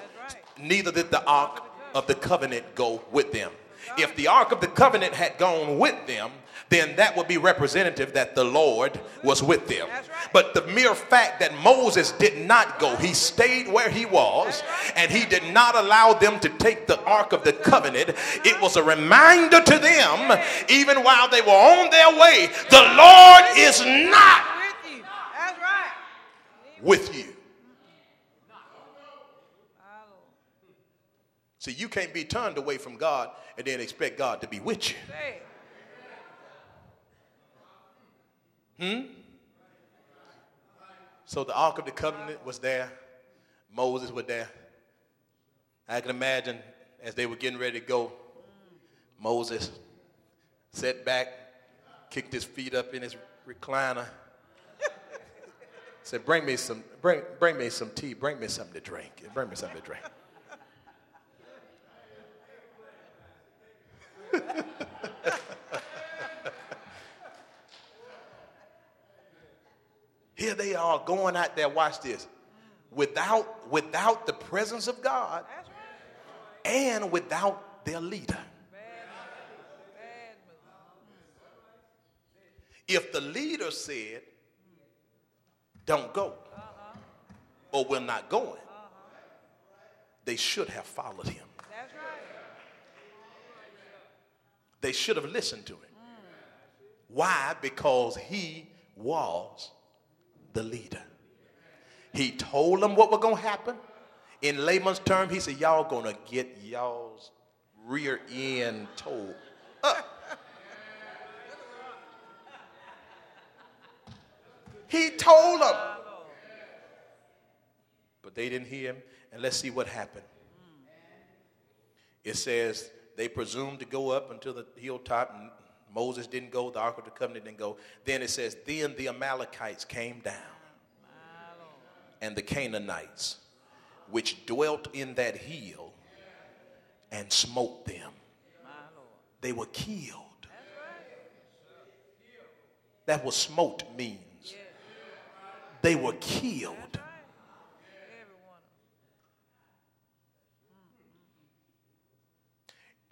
neither did the ark of the covenant go with them. If the ark of the covenant had gone with them, then that would be representative that the Lord was with them. But the mere fact that Moses did not go, he stayed where he was, and he did not allow them to take the ark of the covenant. It was a reminder to them, even while they were on their way, the Lord is not With you. That's right. with you. Oh. See, you can't be turned away from God and then expect God to be with you. It. Hmm? So the Ark of the Covenant was there. Moses was there. I can imagine as they were getting ready to go, Moses sat back, kicked his feet up in his recliner, said, "Bring me some, bring, bring me some tea. Bring me something to drink. Bring me something to drink." Here they are going out there. Watch this. Without without the presence of God and without their leader. If the leader said, "Don't go," or "We're not going," they should have followed him. That's right. They should have listened to him. Why? Because he was the leader. He told them what was going to happen. In layman's term, he said, Y'all going to get y'all's rear end told up. he told them. But they didn't hear him. And let's see what happened. It says they presumed to go up until the hilltop. and Moses didn't go. The Ark of the Covenant didn't go. Then it says, then the Amalekites came down, and the Canaanites, which dwelt in that hill, and smote them. They were killed. That was smote means. They were killed. Every one of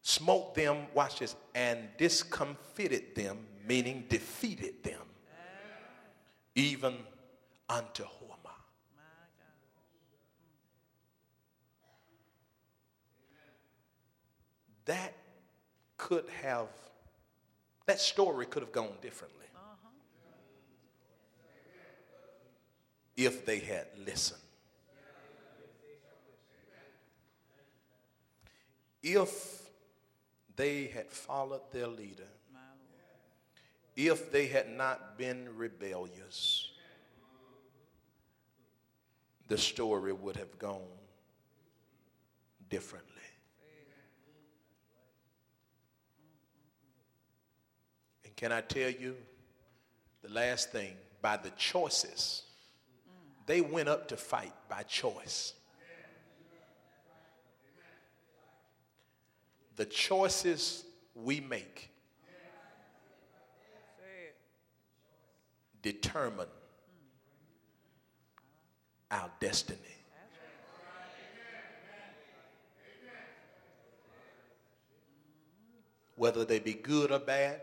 smote them, watch this, and discomfited them, meaning defeated them, even unto Hormah. That could have, that story could have gone differently if they had listened. If they had followed their leader, if they had not been rebellious, the story would have gone differently. And can I tell you the last thing? By the choices, mm. they went up to fight by choice. The choices we make determine our destiny. Whether they be good or bad,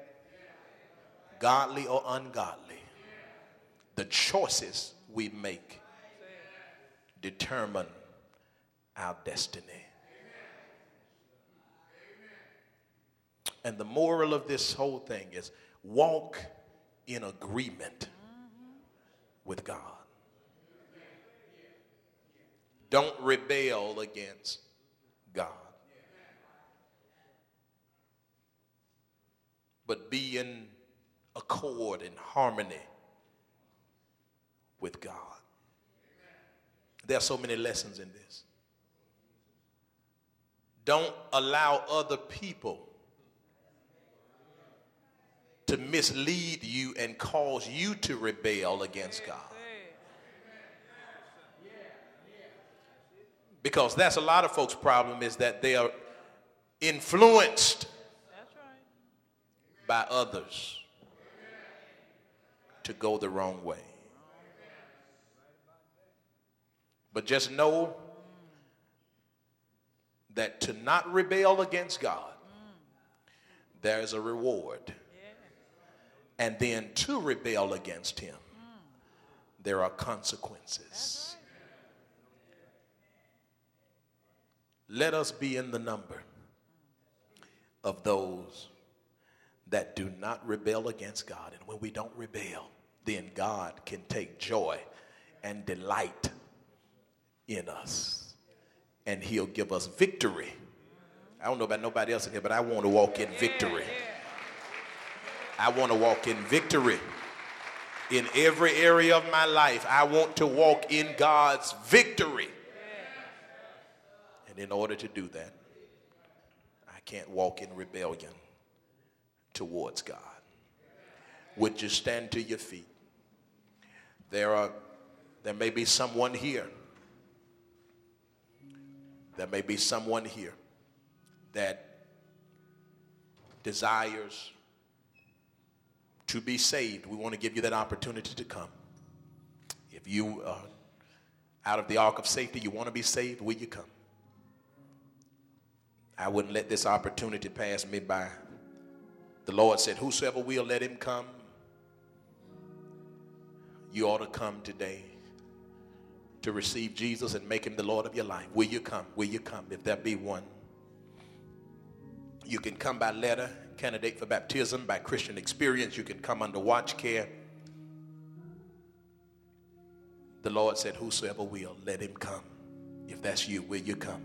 godly or ungodly, the choices we make determine our destiny. And the moral of this whole thing is walk in agreement with God. Don't rebel against God. But be in accord and harmony with God. There are so many lessons in this. Don't allow other people to mislead you and cause you to rebel against God. Because that's a lot of folks' problem is that they are influenced by others to go the wrong way. But just know that to not rebel against God, there is a reward. And then to rebel against Him, there are consequences. Let us be in the number of those that do not rebel against God. And when we don't rebel, then God can take joy and delight in us. And He'll give us victory. I don't know about nobody else in here, but I want to walk in victory. I want to walk in victory in every area of my life. I want to walk in God's victory. And in order to do that, I can't walk in rebellion towards God. Would you stand to your feet? There are there may be someone here. There may be someone here that desires to be saved. We want to give you that opportunity to come. If you are out of the ark of safety, you want to be saved, will you come? I wouldn't let this opportunity pass me by. The Lord said, Whosoever will, let him come. You ought to come today to receive Jesus and make him the Lord of your life. Will you come? Will you come? If there be one, you can come by letter, candidate for baptism, by Christian experience. You can come under watch care. The Lord said, Whosoever will, let him come. If that's you, will you come?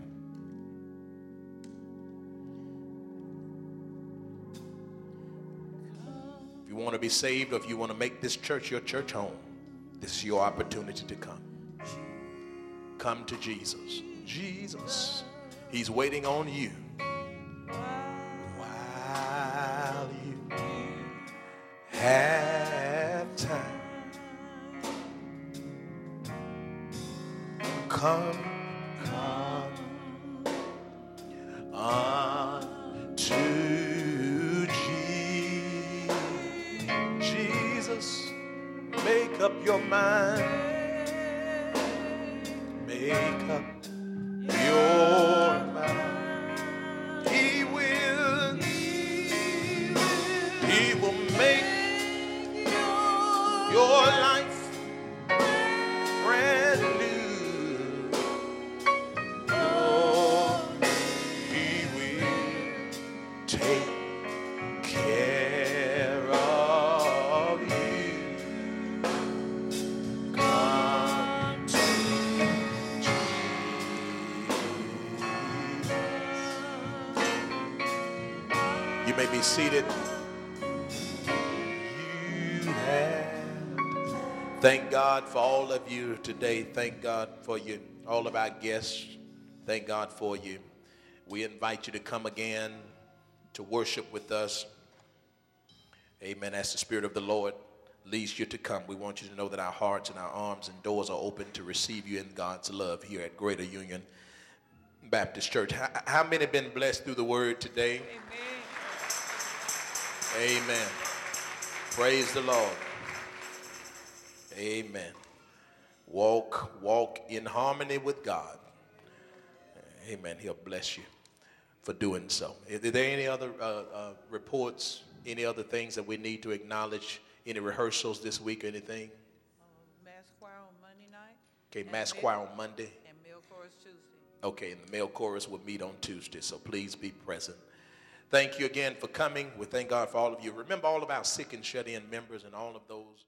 If you want to be saved or if you want to make this church your church home, this is your opportunity to come. Come to Jesus. Jesus, He's waiting on you. Today. Thank God for you, all of our guests. Thank God for you. We invite you to come again to worship with us. Amen. As the Spirit of the Lord leads you to come, we want you to know that our hearts and our arms and doors are open to receive you in God's love here at Greater Union Baptist Church. How, how many been blessed through the word today? Amen. Praise the Lord. Amen. Walk, walk in harmony with God. Amen. He'll bless you for doing so. Is there any other uh, uh, reports, any other things that we need to acknowledge? Any rehearsals this week or anything? Mass choir on Monday night. Okay, Mass Choir on Monday. And male chorus Tuesday. Okay, and the male chorus will meet on Tuesday, so please be present. Thank you again for coming. We thank God for all of you. Remember all of our sick and shut in members and all of those